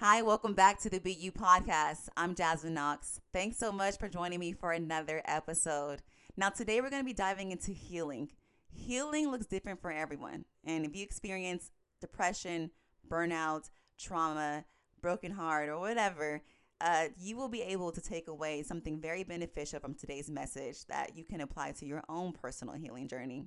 Hi, welcome back to the BU podcast. I'm Jasmine Knox. Thanks so much for joining me for another episode. Now, today we're going to be diving into healing. Healing looks different for everyone. And if you experience depression, burnout, trauma, broken heart, or whatever, uh, you will be able to take away something very beneficial from today's message that you can apply to your own personal healing journey.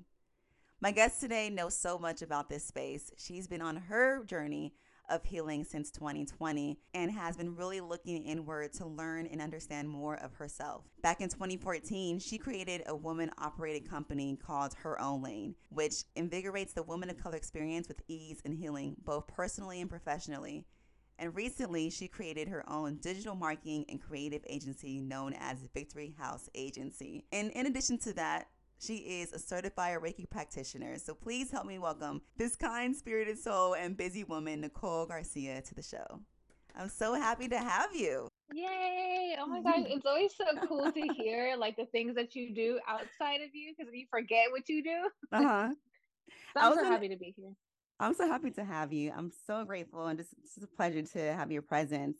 My guest today knows so much about this space. She's been on her journey of healing since 2020 and has been really looking inward to learn and understand more of herself. Back in 2014, she created a woman operated company called Her Own Lane, which invigorates the woman of color experience with ease and healing, both personally and professionally. And recently, she created her own digital marketing and creative agency known as Victory House Agency. And in addition to that, she is a certified Reiki practitioner. So please help me welcome this kind spirited soul and busy woman, Nicole Garcia, to the show. I'm so happy to have you. Yay! Oh my gosh, it's always so cool to hear like the things that you do outside of you because you forget what you do. Uh huh. so I'm so happy to be here. I'm so happy to have you. I'm so grateful and just it's a pleasure to have your presence.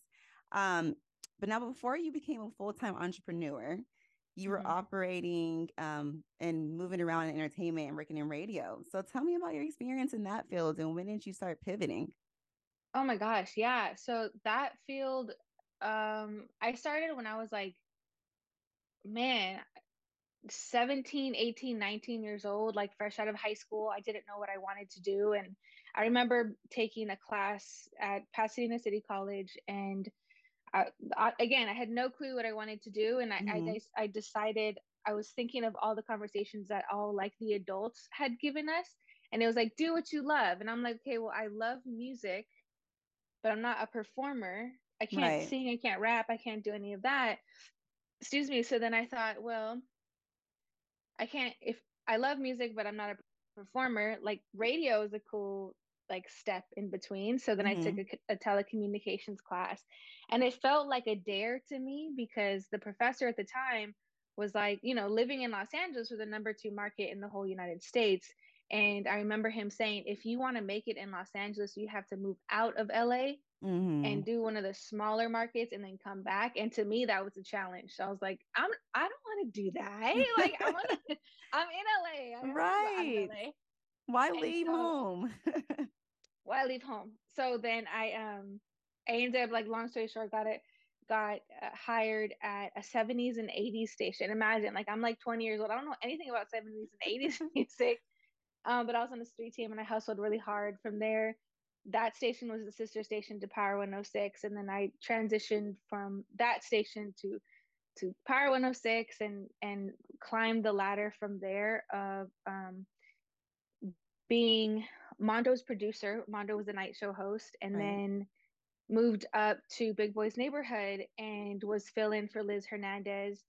Um, but now, before you became a full time entrepreneur, you were mm-hmm. operating um, and moving around in entertainment and working in radio. So tell me about your experience in that field and when did you start pivoting? Oh my gosh, yeah. So that field, um, I started when I was like, man, 17, 18, 19 years old, like fresh out of high school. I didn't know what I wanted to do. And I remember taking a class at Pasadena City College and I, I, again, I had no clue what I wanted to do, and I, mm-hmm. I, I decided I was thinking of all the conversations that all like the adults had given us, and it was like, do what you love, and I'm like, okay, well, I love music, but I'm not a performer. I can't right. sing, I can't rap, I can't do any of that. Excuse me. So then I thought, well, I can't if I love music, but I'm not a performer. Like radio is a cool like step in between. So then mm-hmm. I took mm-hmm. a, a, telecommunications class and it felt like a dare to me because the professor at the time was like, you know, living in Los Angeles was the number two market in the whole United States. And I remember him saying, if you want to make it in Los Angeles, you have to move out of LA mm-hmm. and do one of the smaller markets and then come back. And to me, that was a challenge. So I was like, I'm I don't want to do that. Like I want to I'm in LA. right. LA. Why and leave so, home? why leave home? So then I um I ended up like long story short, got it got uh, hired at a 70s and 80s station. Imagine like I'm like 20 years old. I don't know anything about 70s and 80s music. Um, but I was on the street team and I hustled really hard. From there, that station was the sister station to Power 106, and then I transitioned from that station to to Power 106 and and climbed the ladder from there of um, being Mondo's producer. Mondo was a night show host, and right. then moved up to Big Boys Neighborhood and was filling for Liz Hernandez.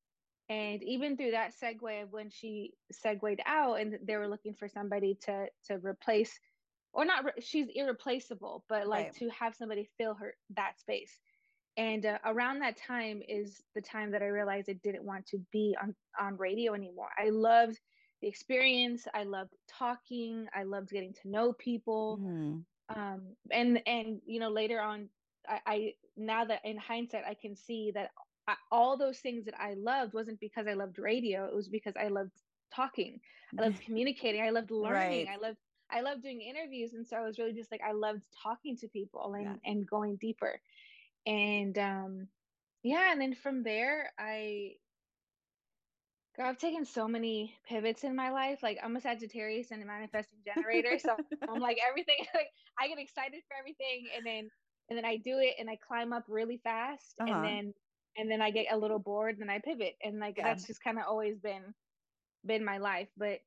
And even through that segue of when she segued out and they were looking for somebody to to replace or not re- she's irreplaceable, but like right. to have somebody fill her that space. And uh, around that time is the time that I realized I didn't want to be on on radio anymore. I loved the experience. I loved talking. I loved getting to know people. Mm. Um, and and you know later on, I, I now that in hindsight I can see that I, all those things that I loved wasn't because I loved radio. It was because I loved talking. I loved communicating. I loved learning. Right. I loved I loved doing interviews, and so I was really just like I loved talking to people and yeah. and going deeper. And um, yeah, and then from there I God, I've taken so many pivots in my life. Like I'm a Sagittarius and a manifesting generator, so I'm like everything. Like I get excited for everything, and then and then I do it, and I climb up really fast, uh-huh. and then and then I get a little bored, and I pivot, and like yeah. that's just kind of always been been my life. But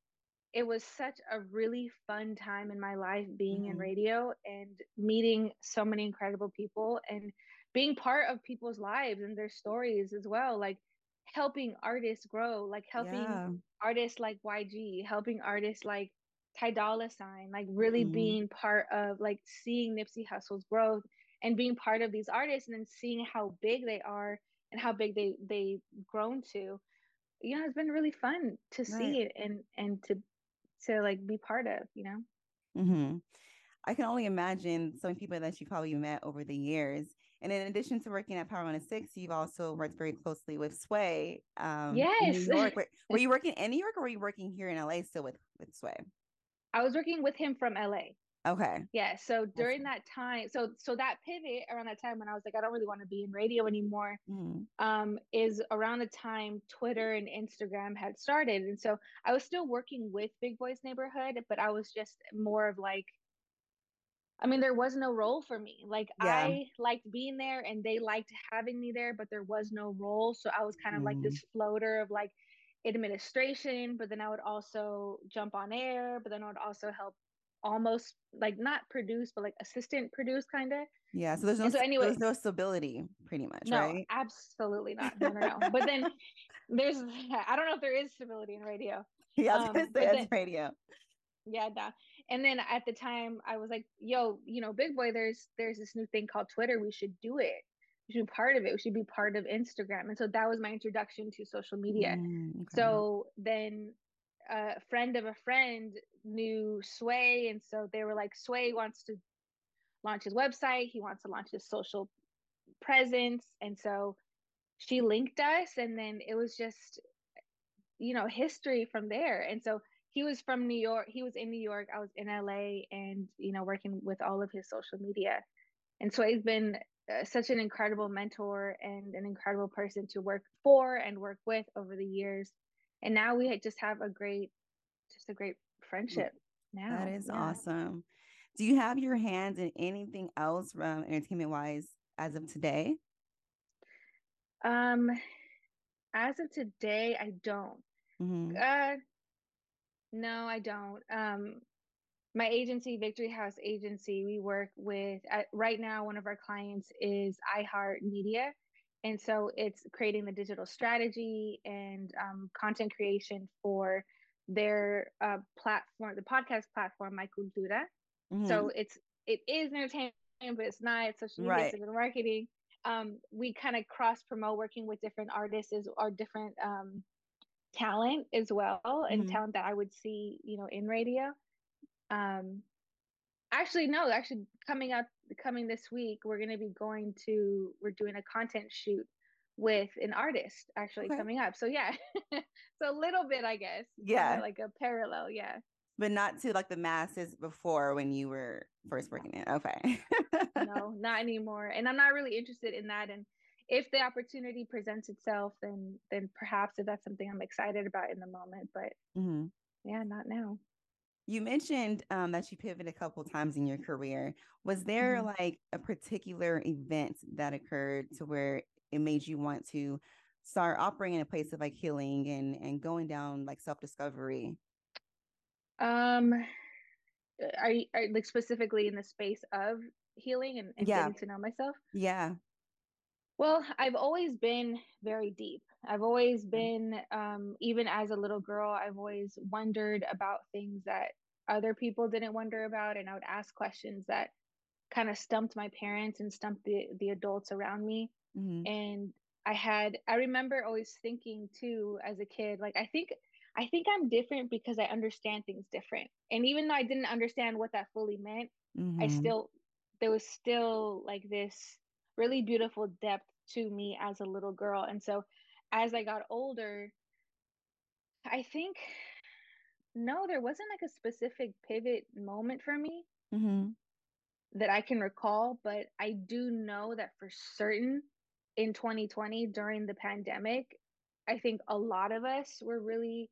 it was such a really fun time in my life being mm-hmm. in radio and meeting so many incredible people and being part of people's lives and their stories as well. Like helping artists grow, like helping yeah. artists like YG, helping artists like Ty Dolla Sign, like really mm-hmm. being part of like seeing Nipsey Hussle's growth and being part of these artists and then seeing how big they are and how big they they've grown to. You know, it's been really fun to right. see it and and to to like be part of, you know. Mm-hmm. I can only imagine so many people that you probably met over the years And in addition to working at Power 106, you've also worked very closely with Sway. Um, yes. New York. Were, were, you working in New York or were you working here in LA still with, with Sway? I was working with him from LA. Okay. Yeah. So during that time, so so that pivot around that time when I was like, I don't really want to be in radio anymore, mm-hmm. um, is around the time Twitter and Instagram had started. And so I was still working with Big Boys Neighborhood, but I was just more of like I mean, there was no role for me. Like yeah. I liked being there and they liked having me there, but there was no role. So I was kind of mm. like this mm-hmm. floater of like administration, but then I would also jump on air, but then I would also help almost like not produce, but like assistant produce kind of. Yeah. So there's no so anyway, there's no stability pretty much, no, right? Absolutely not. No, no, no. but then there's I don't know if there is stability in radio. Yeah, I was um, say it's radio. Yeah, and then at the time i was like yo you know big boy there's there's this new thing called twitter. We should do it. We should be part of it. We should be part of instagram. And so that was my introduction to social media. Mm, okay. so then a friend of a friend knew sway. And so they were like sway wants to launch his website. He wants to launch his social presence. And so she linked us. And then it was just you know history from there. And so he was from New York. He was in New York. I was in LA, and you know, working with all of his social media. And so he's been uh, such an incredible mentor and an incredible person to work for and work with over the years. And now we just have a great, just a great friendship. Now that is yeah. awesome. Do you have your hands in anything else from entertainment wise as of today? Um, as of today, I don't. Mm-hmm. Uh, no, I don't. Um, my agency, Victory House Agency, we work with, uh, right now, one of our clients is iHeart Media. And so it's creating the digital strategy and um, content creation for their uh, platform, the podcast platform, My Cultura. Mm-hmm. So it's, it is entertainment, but it's not, it's social media, right. marketing. Um, we kind of cross promote working with different artists or different um, talent as well and mm-hmm. talent that I would see, you know, in radio. Um actually no, actually coming up coming this week, we're gonna be going to we're doing a content shoot with an artist actually okay. coming up. So yeah. so a little bit I guess. Yeah. Like a parallel, yeah. But not to like the masses before when you were first working it. Okay. no, not anymore. And I'm not really interested in that. And if the opportunity presents itself, then then perhaps if that's something I'm excited about in the moment. But mm-hmm. yeah, not now. You mentioned um, that you pivoted a couple times in your career. Was there mm-hmm. like a particular event that occurred to where it made you want to start operating in a place of like healing and and going down like self discovery? Um, are you are, like specifically in the space of healing and, and yeah. getting to know myself? Yeah. Well, I've always been very deep. I've always mm. been, um, even as a little girl, I've always wondered about things that other people didn't wonder about. And I would ask questions that kind of stumped my parents and stumped the, the adults around me. Mm-hmm. And I had, I remember always thinking too, as a kid, like, I think, I think I'm different because I understand things different. And even though I didn't understand what that fully meant, mm-hmm. I still, there was still like this really beautiful depth to me as a little girl. And so as I got older, I think no, there wasn't like a specific pivot moment for me mm-hmm. that I can recall, but I do know that for certain in 2020 during the pandemic, I think a lot of us were really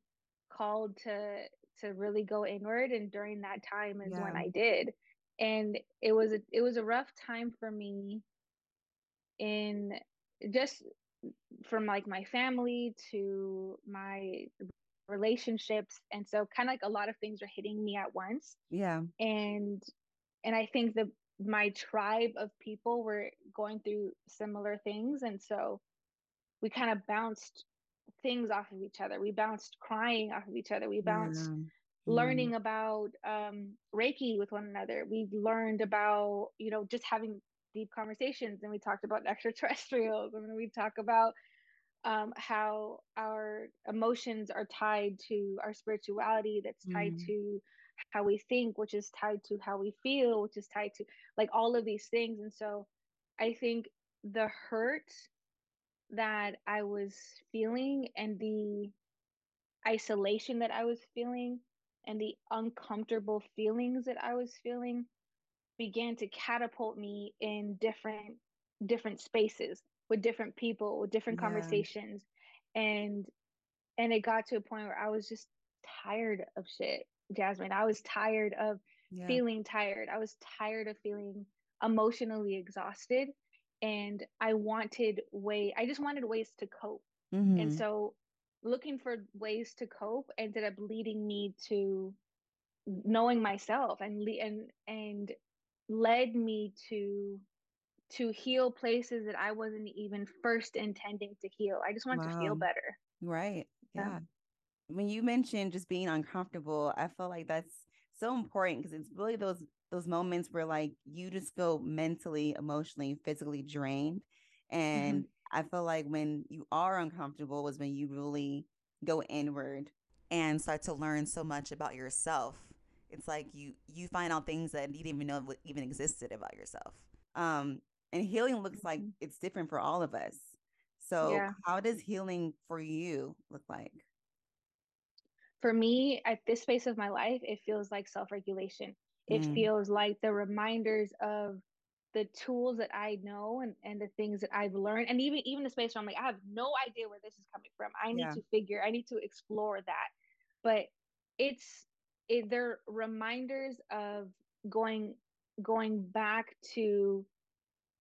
called to to really go inward and during that time is yeah. when I did. And it was a, it was a rough time for me in just from like my family to my relationships and so kind of like a lot of things are hitting me at once. Yeah. And and i think that my tribe of people were going through similar things and so we kind of bounced things off of each other. We bounced crying off of each other. We bounced yeah. learning mm. about um reiki with one another. We learned about you know just having deep conversations and we talked about extraterrestrials and we talk about um, how our emotions are tied to our spirituality that's tied mm. to how we think which is tied to how we feel which is tied to like all of these things and so I think the hurt that I was feeling and the isolation that I was feeling and the uncomfortable feelings that I was feeling began to catapult me in different different spaces with different people with different yeah. conversations and and it got to a point where I was just tired of shit Jasmine I was tired of yeah. feeling tired I was tired of feeling emotionally exhausted and I wanted way I just wanted ways to cope mm-hmm. and so looking for ways to cope ended up leading me to knowing myself and and and led me to to heal places that I wasn't even first intending to heal. I just want wow. to feel better. Right. Yeah. When you mentioned just being uncomfortable, I feel like that's so important because it's really those those moments where like you just feel mentally, emotionally, physically drained. And mm-hmm. I feel like when you are uncomfortable was when you really go inward and start to learn so much about yourself it's like you you find out things that you didn't even know even existed about yourself um and healing looks like mm-hmm. it's different for all of us so yeah. how does healing for you look like for me at this space of my life it feels like self-regulation it mm. feels like the reminders of the tools that I know and, and the things that I've learned, and even even the space where I'm like, I have no idea where this is coming from. I need yeah. to figure, I need to explore that. But it's it, they're reminders of going going back to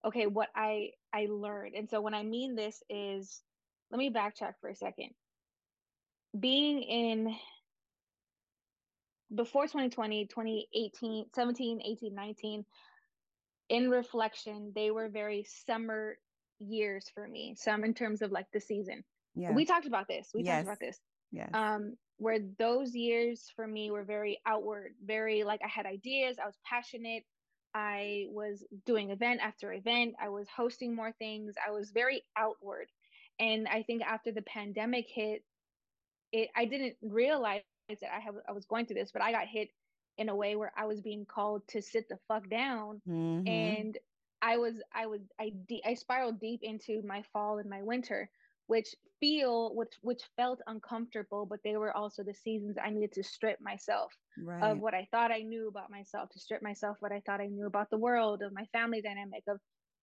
okay what i i learned. And so when i mean this is let me backtrack for a second. Being in before 2020 2018 17 18 19 in reflection they were very summer years for me some in terms of like the season. Yeah. We talked about this. We yes. talked about this yeah um where those years for me were very outward, very like I had ideas, I was passionate, I was doing event after event, I was hosting more things, I was very outward. And I think after the pandemic hit, it I didn't realize that I have I was going through this, but I got hit in a way where I was being called to sit the fuck down mm-hmm. and I was I was I de- I spiraled deep into my fall and my winter which feel which which felt uncomfortable but they were also the seasons i needed to strip myself right. of what i thought i knew about myself to strip myself what i thought i knew about the world of my family dynamic of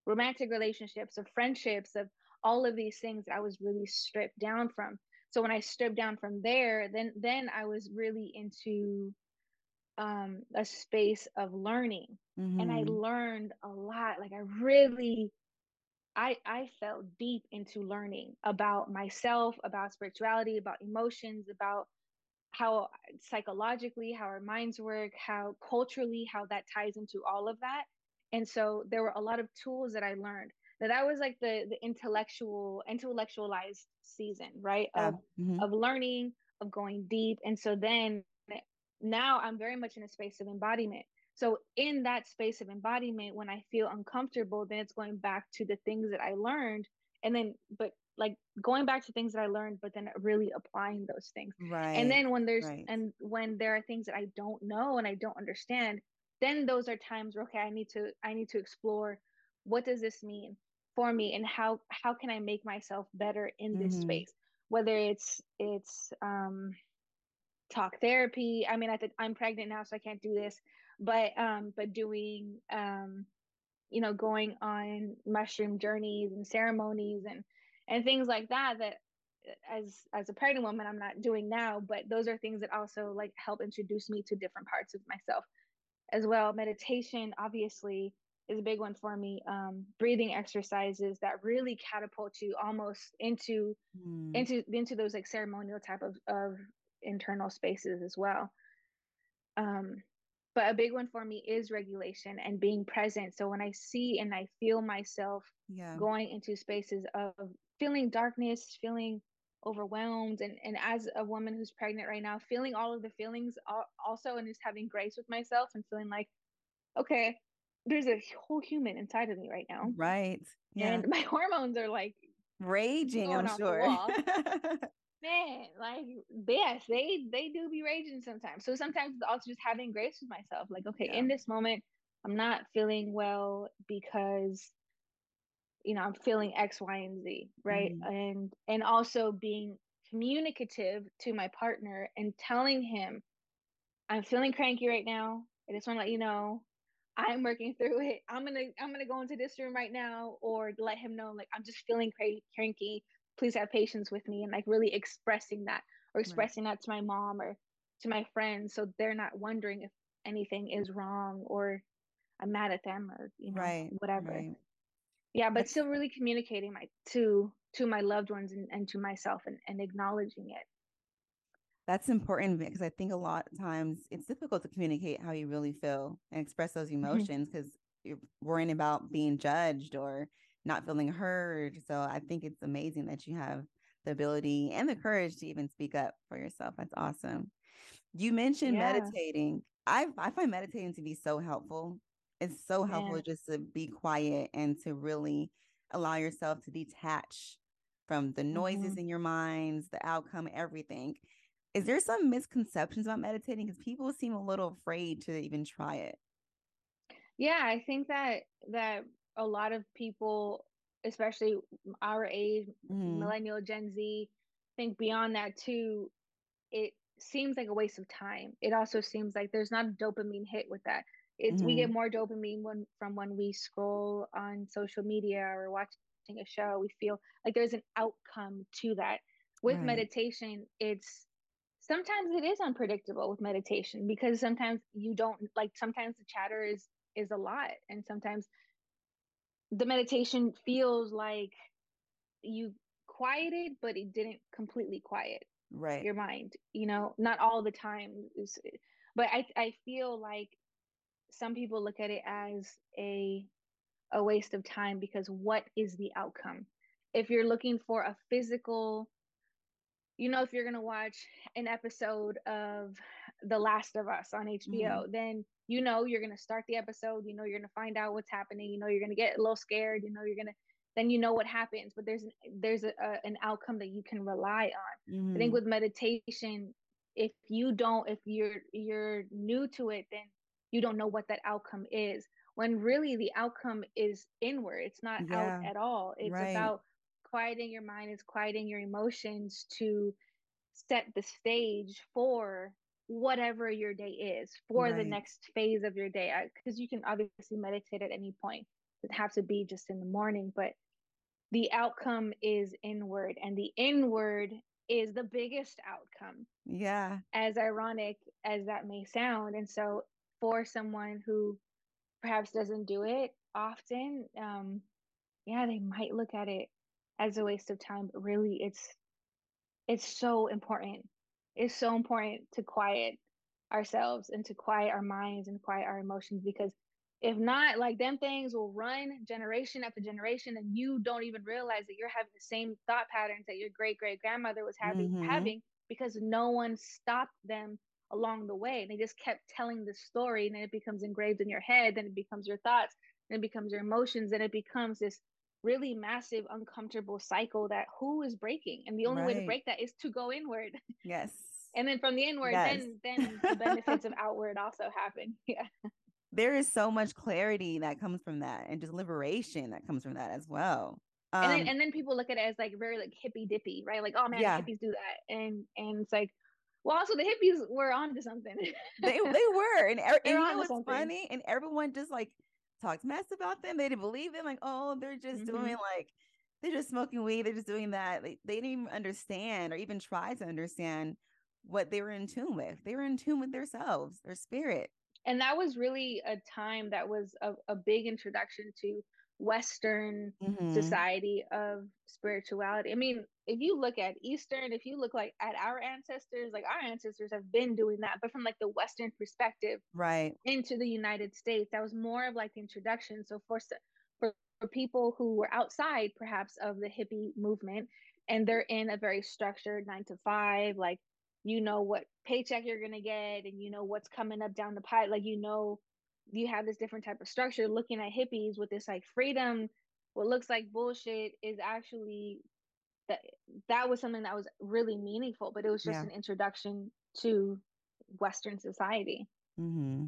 romantic relationships of friendships of all of these things i was really stripped down from so when i stripped down from there then then i was really into um a space of learning mm-hmm. and i mm-hmm. learned a lot like i really I I fell deep into learning about myself, about spirituality, about emotions, about how psychologically how our minds work, how culturally how that ties into all of that. And so there were a lot of tools that I learned. That that was like the the intellectual intellectualized season, right? Of mm-hmm. of learning, of going deep. And so then now I'm very much in a space of embodiment so in that space of embodiment, when I feel uncomfortable, then it's going back to the things that I learned. And then, but like going back to things that I learned, but then really applying those things. Right. And then when there's, right. and when there are things that I don't know and I don't understand, then those are times where, okay, I need to, I need to explore what does this mean for me and how, how can I make myself better in this mm-hmm. space? Whether it's, it's, um, talk therapy. I mean, I think I'm pregnant now, so I can't do this but um but doing um you know going on mushroom journeys and ceremonies and and things like that that uh, as as a pregnant woman i'm not doing now but those are things that also like help introduce me to different parts of myself as well. Meditation obviously is a big one for me. Um breathing exercises that really catapult you almost into mm. into into those like ceremonial type of of internal spaces as well. Um but a big one for me is regulation and being present. So when i see and i feel myself yeah. going into spaces of feeling darkness feeling overwhelmed and and as a woman who's pregnant right now feeling all of the feelings also and just having grace with myself and feeling like okay there's a whole human inside of me right now. Right. Yeah. and my hormones are like raging i'm sure man, like yes, they they do be raging sometimes. So sometimes it's also just having grace with myself. Like, okay, yeah. in this moment, I'm not feeling well because you know i'm feeling x y and z right mm-hmm. and and also being communicative to my partner and telling him i'm feeling cranky right now i just want to let you know i'm working through it i'm gonna i'm gonna go into this room right now or let him know like i'm just feeling cranky please have patience with me and like really expressing that or expressing right. that to my mom or to my friends so they're not wondering if anything is wrong or i'm mad at them or you know right. whatever right yeah but still really communicating my to to my loved ones and, and to myself and, and acknowledging it that's important because i think a lot of times it's difficult to communicate how you really feel and express those mm-hmm. emotions because mm-hmm. you're worrying about being judged or not feeling heard so i think it's amazing that you have the ability and the courage to even speak up for yourself that's awesome you mentioned yeah. meditating I, I find meditating to be so helpful it's so helpful yeah. just to be quiet and to really allow yourself to detach from the noises mm-hmm. in your minds, the outcome, everything. Is there some misconceptions about meditating? Because people seem a little afraid to even try it. Yeah, I think that that a lot of people, especially our age, mm-hmm. millennial, Gen Z, think beyond that too. It seems like a waste of time. It also seems like there's not a dopamine hit with that it's mm-hmm. we get mm-hmm. more dopamine when from when we scroll on social media or watching a show we feel like there's an outcome to that with right. meditation it's sometimes it is unpredictable with meditation because sometimes you don't like sometimes the chatter is is a lot and sometimes the meditation feels like you quieted but it didn't completely quiet right. your mind you know? Not all the time but i i feel like some people look at it as a a waste of time because what is the outcome? If you're looking for a physical you know if you're going to watch an episode of the last of us on hbo mm-hmm. then you know you're going to start the episode you know you're going to find out what's happening you know you're going to get a little scared you know you're going to then you know what happens but there's there's a, a, an outcome that you can rely on mm-hmm. i think mm-hmm. with meditation if you don't if you're you're new to it then you don't know what that outcome is when really the outcome is inward it's not yeah, out at all it's right. about quieting your mind it's quieting your emotions to set the stage for whatever your day is for right. the next phase of your day because you can obviously meditate at any point it have to be just in the morning but the outcome is inward and the inward is the biggest outcome yeah as ironic as that may sound and so for someone who perhaps doesn't do it often, um, yeah, they might look at it as a waste of time, but really it's it's so important. It's so important to quiet ourselves and to quiet our minds and quiet our emotions because if not, like them things will run generation after generation, and you don't even realize that you're having the same thought patterns that your great great grandmother was having mm-hmm. having because no one stopped them along the way. And they just kept telling the story, and then it becomes engraved in your head, then it becomes your thoughts, then it becomes your emotions, and it becomes this really massive, uncomfortable cycle that who is breaking? And the only right. way to break that is to go inward. Yes. and then from the inward, yes. then then the benefits of outward also happen. Yeah. There is so much clarity that comes from that, and just liberation that comes from that as well. Um, and then um and then people look at it as like very like hippy dippy, right? Like, oh man, yeah. hippies do that, and and it's like, well, also the hippies were on to something. they they were, and, and you know what's funny? And everyone just like talks mess about them. They didn't believe them. Like, oh, they're just mm-hmm. doing like they're just smoking weed. They're just doing that. They, they didn't even understand or even try to understand what they were in tune with. They were in tune with themselves, their spirit. And that was really a time that was a, a big introduction to Western mm-hmm. society of spirituality. I mean, if you look at Eastern, if you look like at our ancestors, like our ancestors have been doing that, but from like the Western perspective, right, into the United States, that was more of like the introduction. So for for, for people who were outside, perhaps of the hippie movement, and they're in a very structured nine to five, like you know what paycheck you're gonna get, and you know what's coming up down the pipe, like you know you have this different type of structure looking at hippies with this like freedom what looks like bullshit is actually that that was something that was really meaningful but it was just yeah. an introduction to western society mm-hmm.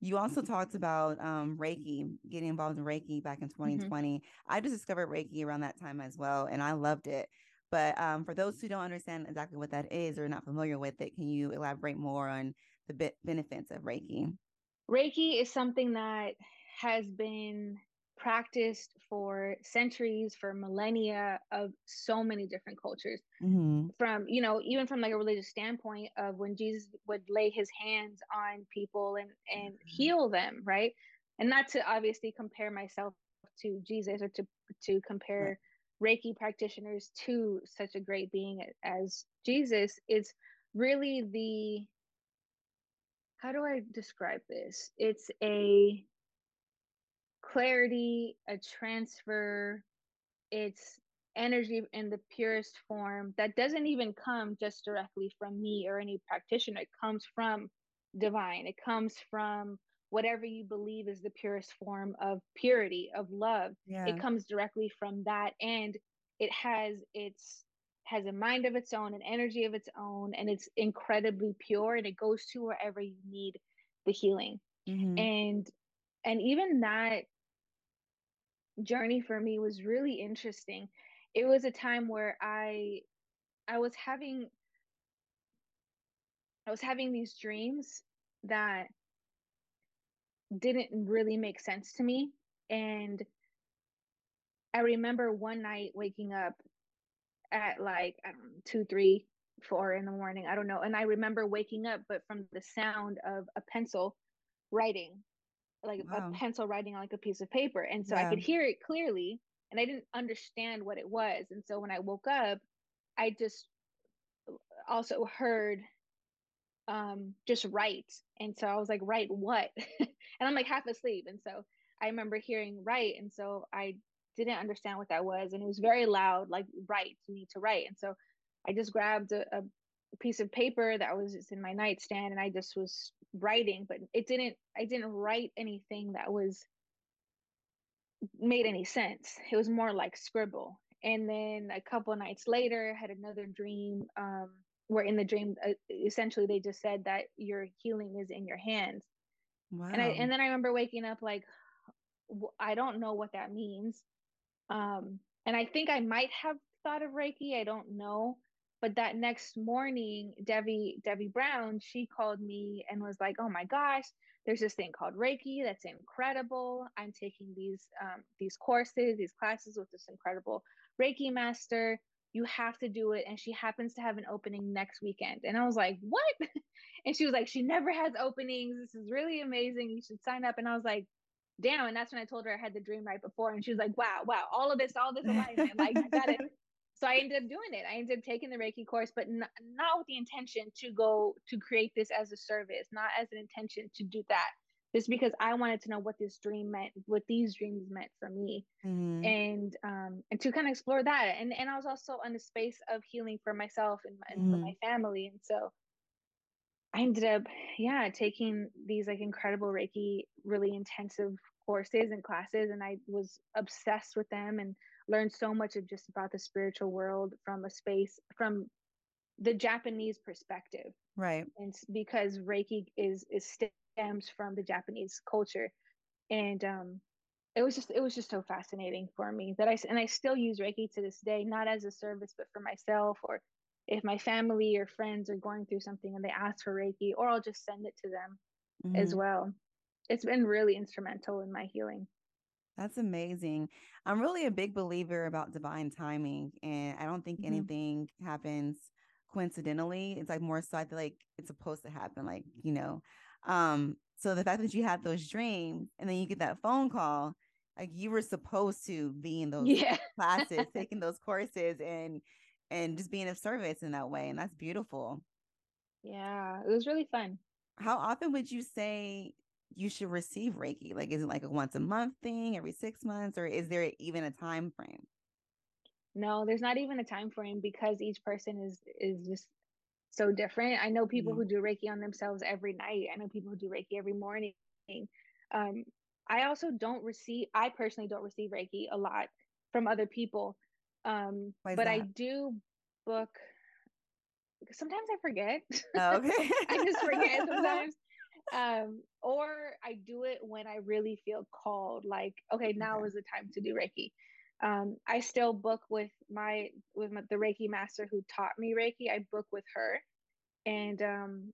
You also talked about um, Reiki, getting involved in Reiki back in 2020. Mm-hmm. I just discovered Reiki around that time as well, and I loved it. But um, for those who don't understand exactly what that is or not familiar with it, can you elaborate more on the be- benefits of Reiki? Reiki is something that has been practiced for centuries, for millennia of so many different cultures. Mm-hmm. From, you know, even from like a religious standpoint of when Jesus would lay his hands on people and, and mm-hmm. heal them, right? And not to obviously compare myself to Jesus or to to compare right. Reiki practitioners to such a great being as Jesus is really the how do I describe this? It's a clarity, a transfer, it's energy in the purest form that doesn't even come just directly from me or any practitioner. It comes from divine. It comes from whatever you believe is the purest form of purity, of love. Yeah. It comes directly from that. And it has its has a mind of its own, an energy of its own, and it's incredibly pure and it goes to wherever you need the healing. Mm-hmm. And and even that journey for me was really interesting. It was a time where I I was having I was having these dreams that didn't really make sense to me and I remember one night waking up at like I don't know, two, three, four in the morning. I don't know. And I remember waking up, but from the sound of a pencil writing like wow. a pencil writing on like a piece of paper and so yeah. i could hear it clearly and i didn't understand what it was and so when i woke up i just also heard um just write and so i was like write what and i'm like half asleep and so i remember hearing write and so i didn't understand what that was and it was very loud like write you need to write and so i just grabbed a, a piece of paper that was just in my nightstand and I just was writing, but it didn't I didn't write anything that was made any sense. It was more like scribble. And then a couple nights later, I had another dream um, where in the dream, uh, essentially they just said that your healing is in your hands. Wow. And I and then I remember waking up like I don't know what that means. Um, and I think I might have thought of Reiki. I don't know. But that next morning, Debbie Debbie Brown, she called me and was like, "Oh my gosh, there's this thing called Reiki that's incredible. I'm taking these um, these courses, these classes with this incredible Reiki master. You have to do it." And she happens to have an opening next weekend, and I was like, "What?" and she was like, "She never has openings. This is really amazing. You should sign up." And I was like, damn and that's when i told her i had the dream right before and she was like wow wow all of this all this alignment like i got it so I ended up doing it. I ended up taking the Reiki course, but not, not with the intention to go to create this as a service, not as an intention to do that. Just because I wanted to know what this dream meant, what these dreams meant for me, mm-hmm. and um, and to kind of explore that. And and I was also in a space of healing for myself and, and mm-hmm. for my family. And so I ended up, yeah, taking these like incredible Reiki, really intensive courses and classes, and I was obsessed with them and learned so much of just about the spiritual world from a space from the Japanese perspective. Right. And because Reiki is is stems from the Japanese culture. And um it was just it was just so fascinating for me that I and I still use Reiki to this day, not as a service, but for myself or if my family or friends are going through something and they ask for Reiki, or I'll just send it to them mm-hmm. as well. It's been really instrumental in my healing. That's amazing. I'm really a big believer about divine timing, and I don't think mm-hmm. anything happens coincidentally. It's like more so I feel like it's supposed to happen, like you know. Um, so the fact that you had those dreams and then you get that phone call, like you were supposed to be in those yeah. classes, taking those courses, and and just being of service in that way, and that's beautiful. Yeah, it was really fun. How often would you say you should receive Reiki? Like, is it like a once a month thing, every six months, or is there even a time frame? No, there's not even a time frame because each person is is just so different. I know people mm-hmm. who do Reiki on themselves every night. I know people who do Reiki every morning. Um, I also don't receive. I personally don't receive Reiki a lot from other people, um, but that? I do book. Sometimes I forget. Oh, okay. I just forget sometimes. um, or I do it when I really feel called. Like, okay, now is the time to do Reiki. Um, I still book with my with my, the Reiki master who taught me Reiki. I book with her, and um,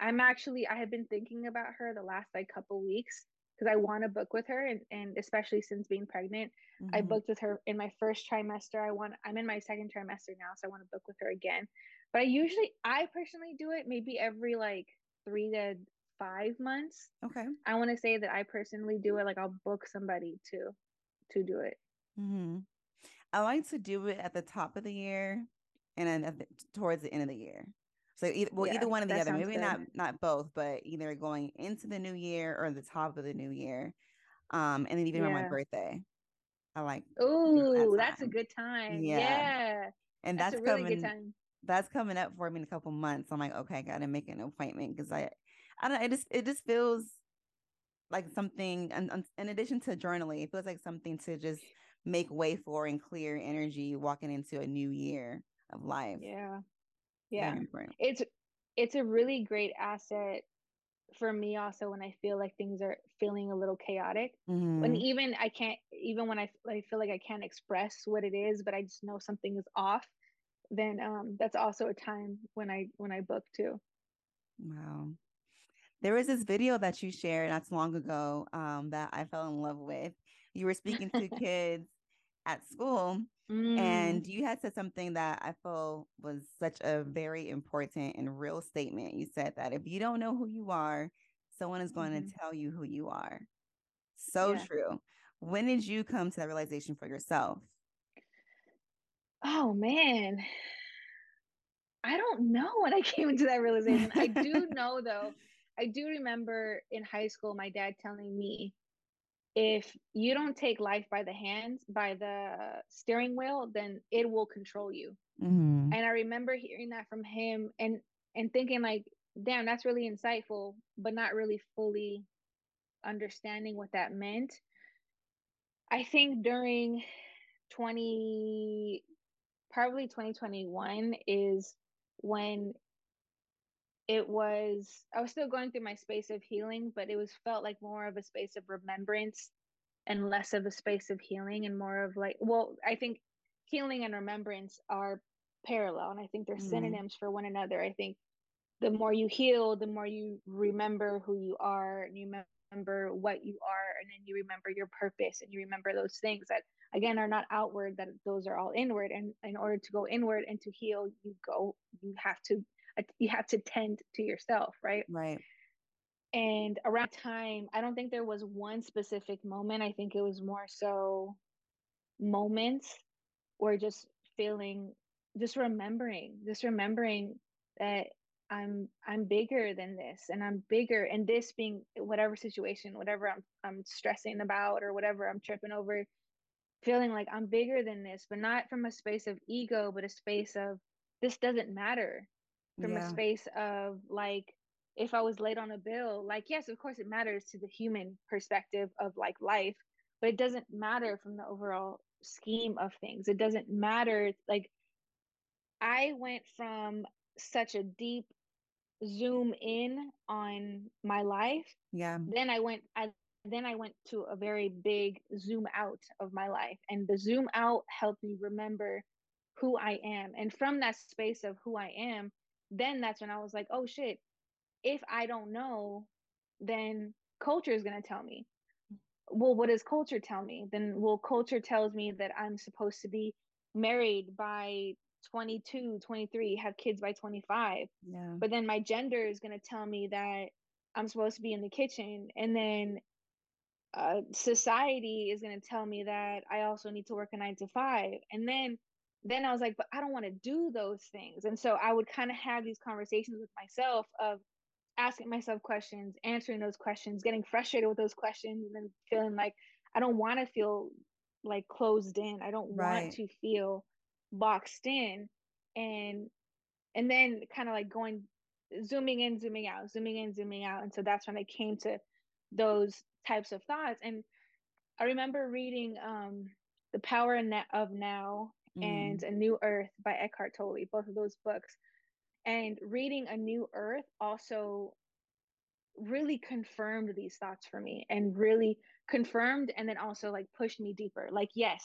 I'm actually I have been thinking about her the last like couple weeks because I want to book with her, and and especially since being pregnant, I hmm booked with her in my first trimester. I want I'm in my second trimester now, so I want to book with her again. But I usually I personally do it maybe every like three to five months. Okay. I want to say that I personally do it like I'll book somebody to to do it. hmm I like to do it at the top of the year and then at the, towards the end of the year. So either well, Yeah, either one or the other. Maybe good. not not both, but either going into the new year or the top of the new year. Um, and then even on my birthday, I like Ooh, that that's a good time. Yeah, Yeah. and That's that's a really good coming. time. That's coming up for me in a couple months. I'm like, okay, I gotta make an appointment because I, I don't. It just it just feels like something. And and in addition to journaling, it feels like something to just make way for and clear energy walking into a new year of life. Yeah. Yeah. It's it's a really great asset for me also when I feel like things are feeling a little chaotic. When hmm even I can't even when I, I feel like I can't express what it is, but I just know something is off, then um that's also a time when I when I book too. Wow. There was this video that you shared not too long ago um, that I fell in love with. You were speaking to kids at school, mm, and you had said something that I feel was such a very important and real statement. You said that if you don't know who you are, someone is going to hmm tell you who you are. So Yeah. true. When did you come to that realization for yourself? Oh man. I don't know when I came into that realization. I do know though, I do remember in high school my dad telling me if you don't take life by the hands, by the steering wheel, then it will control you. hmm And I remember hearing that from him and and thinking like, damn, that's really insightful, but not really fully understanding what that meant. I think during 20 probably 2021 is when it was I was still going through my space of healing, but it was felt like more of a space of remembrance and less of a space of healing and more of like well, I think healing and remembrance are parallel and I think they're hmm synonyms for one another. I think the more you heal, the more you remember who you are and you remember what you are and then you remember your purpose and you remember those things that again are not outward that those are all inward and in order to go inward and to heal you go you have to you have to tend to yourself right? Right. and around time i don't think there was one specific moment. I think it was more so moments or just feeling just remembering just remembering that i'm i'm bigger than this and i'm bigger and this being whatever situation whatever i'm i'm stressing about or whatever i'm tripping over feeling like i'm bigger than this but not from a space of ego but a space of this doesn't matter from a space of like if i was late on a bill like yes of course it matters to the human perspective of like life but it doesn't matter from the overall scheme of things it doesn't matter like i went from such a deep zoom in on my life Yeah. then i went i then i went to a very big zoom out of my life and the zoom out helped me remember who i am and from that space of who i am then that's when i was like oh shit. If i don't know then culture is going to tell me. Well what does culture tell me? Then well culture tells me that i'm supposed to be married by 22 23 have kids by 25 Yeah. but then my gender is going to tell me that i'm supposed to be in the kitchen. And then uh, society is going to tell me that i also need to work a nine to five. And then then i was like but i don't want to do those things and so i would kind of have these conversations with myself of asking myself questions, answering those questions, getting frustrated with those questions, and then feeling like I don't want to feel like closed in. I don't want to feel boxed in. And and then kind of like going zooming in, zooming out, zooming in, zooming out. And so that's when I came to those types of thoughts. And I remember reading um The Power of Now and Mm. A New Earth by Eckhart Tolle, both of those books. And reading A New Earth also really confirmed these thoughts for me and really confirmed and then also like pushed me deeper like yes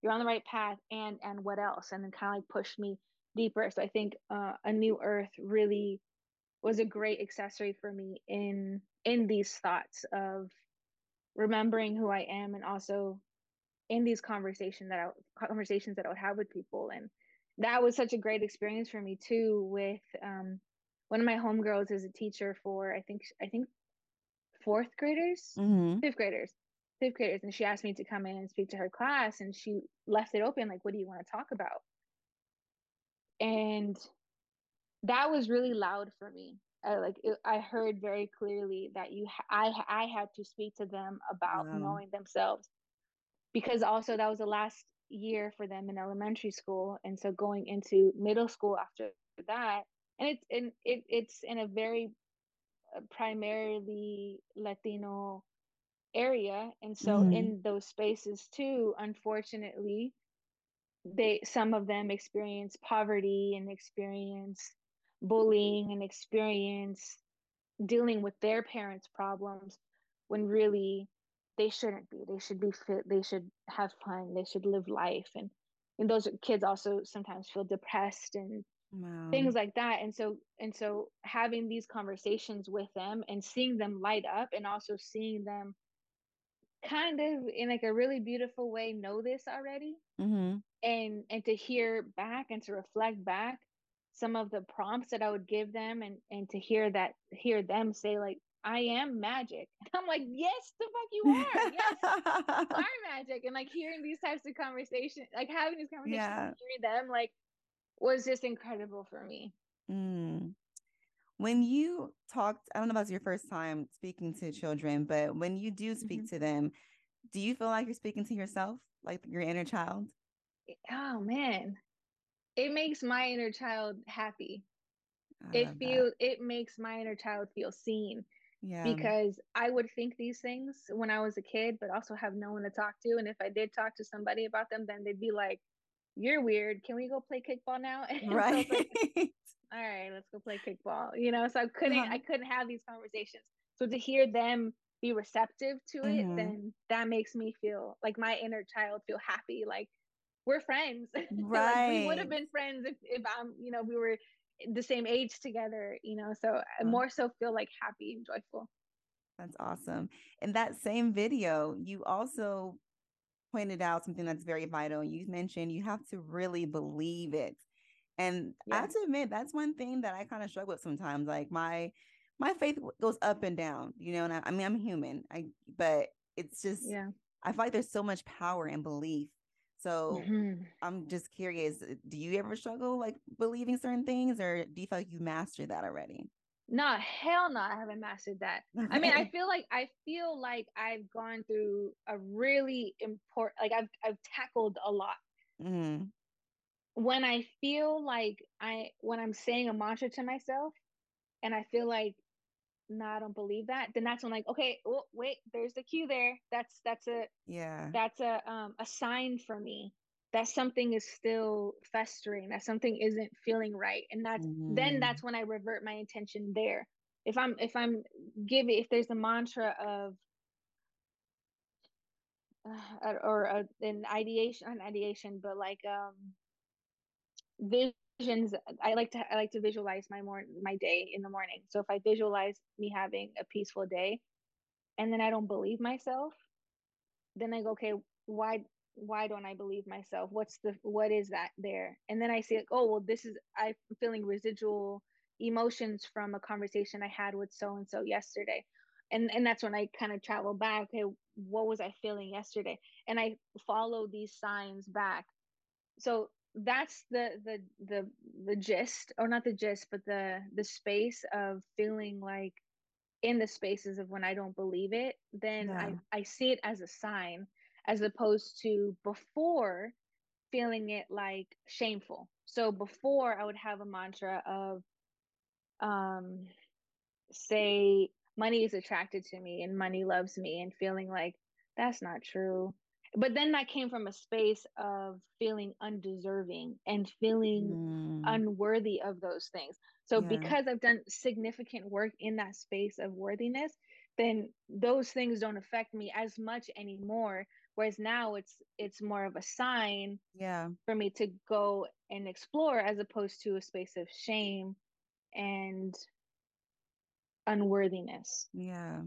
you're on the right path and and what else and then kind of like pushed me deeper so i think uh, a new earth really was a great accessory for me in in these thoughts of remembering who i am and also in these conversations that I, conversations that i would have with people. And that was such a great experience for me too with um, one of my homegirls is a teacher for i think i think fourth graders mm-hmm. fifth graders fifth graders. And she asked me to come in and speak to her class and she left it open like what do you want to talk about? And that was really loud for me. Uh, like it, i heard very clearly that you ha- i i had to speak to them about wow. knowing themselves because also that was the last year for them in elementary school and so going into middle school after that and it's in it, it's in a very uh, primarily latino area and so mm-hmm. in those spaces too unfortunately they some of them experience poverty and experience bullying and experience dealing with their parents problems when really they shouldn't be they should be fit they should have fun they should live life and and those kids also sometimes feel depressed and wow. things like that and so and so having these conversations with them and seeing them light up and also seeing them kind of in like a really beautiful way know this already mm-hmm. and and to hear back and to reflect back some of the prompts that i would give them and and to hear that hear them say like i am magic. I'm like yes the fuck you are. Yes you are magic. And like hearing these types of conversations like having these conversations yeah. hearing them like was just incredible for me. Mm. When you talked i don't know if it's your first time speaking to children but when you do speak mm-hmm. to them do you feel like you're speaking to yourself? Like your inner child? Oh man. It makes my inner child happy. I it feels it makes my inner child feel seen yeah because i would think these things when i was a kid but also have no one to talk to and if i did talk to somebody about them then they'd be like you're weird can we go play kickball now right so like, all right, let's go play kickball. You know, so I couldn't uh-huh. I couldn't have these conversations. So to hear them be receptive to it, mm-hmm. then that makes me feel like my inner child feel happy. Like we're friends. Right. like we would have been friends if if I'm, you know, we were the same age together, you know. So I more so feel like happy and joyful. That's awesome. In that same video, you also pointed out something that's very vital. You mentioned you have to really believe it. And yeah. I have to admit, that's one thing that I kind of struggle with sometimes. Like my my faith goes up and down, you know. And I, I mean, I'm human. I but it's just yeah. I feel like there's so much power in belief. So mm-hmm. I'm just curious, uh, do you ever struggle like believing certain things, or do you feel like you mastered that already? No, hell no, I haven't mastered that. Okay. I mean, I feel like I feel like I've gone through a really important, like I've I've tackled a lot. Mm-hmm when I feel like I when I'm saying a mantra to myself and I feel like no, I don't believe that, then that's when like, okay, oh wait, there's the cue there. That's that's a yeah, that's a um a sign for me that something is still festering, that something isn't feeling right. And that's mm. then mm-hmm. that's when I revert my intention there. If I'm if I'm giving if there's a mantra of uh, or a, an ideation, an ideation, but like um visions i like to i like to visualize my morning my day in the morning. So if i visualize me having a peaceful day and then i don't believe myself then i go okay why why don't i believe myself? What's the what is that there? And then i see like oh well this is i'm feeling residual emotions from a conversation i had with so and so yesterday. And and that's when i kind of travel back okay what was i feeling yesterday? And i follow these signs back. So that's the the the the gist or not the gist but the the space of feeling like in the spaces of when i don't believe it then yeah. i i see it as a sign as opposed to before feeling it like shameful so before i would have a mantra of um say money is attracted to me and money loves me and feeling like that's not true but then that came from a space of feeling undeserving and feeling mm. unworthy of those things so yeah. because i've done significant work in that space of worthiness then those things don't affect me as much anymore whereas now it's it's more of a sign yeah for me to go and explore as opposed to a space of shame and unworthiness yeah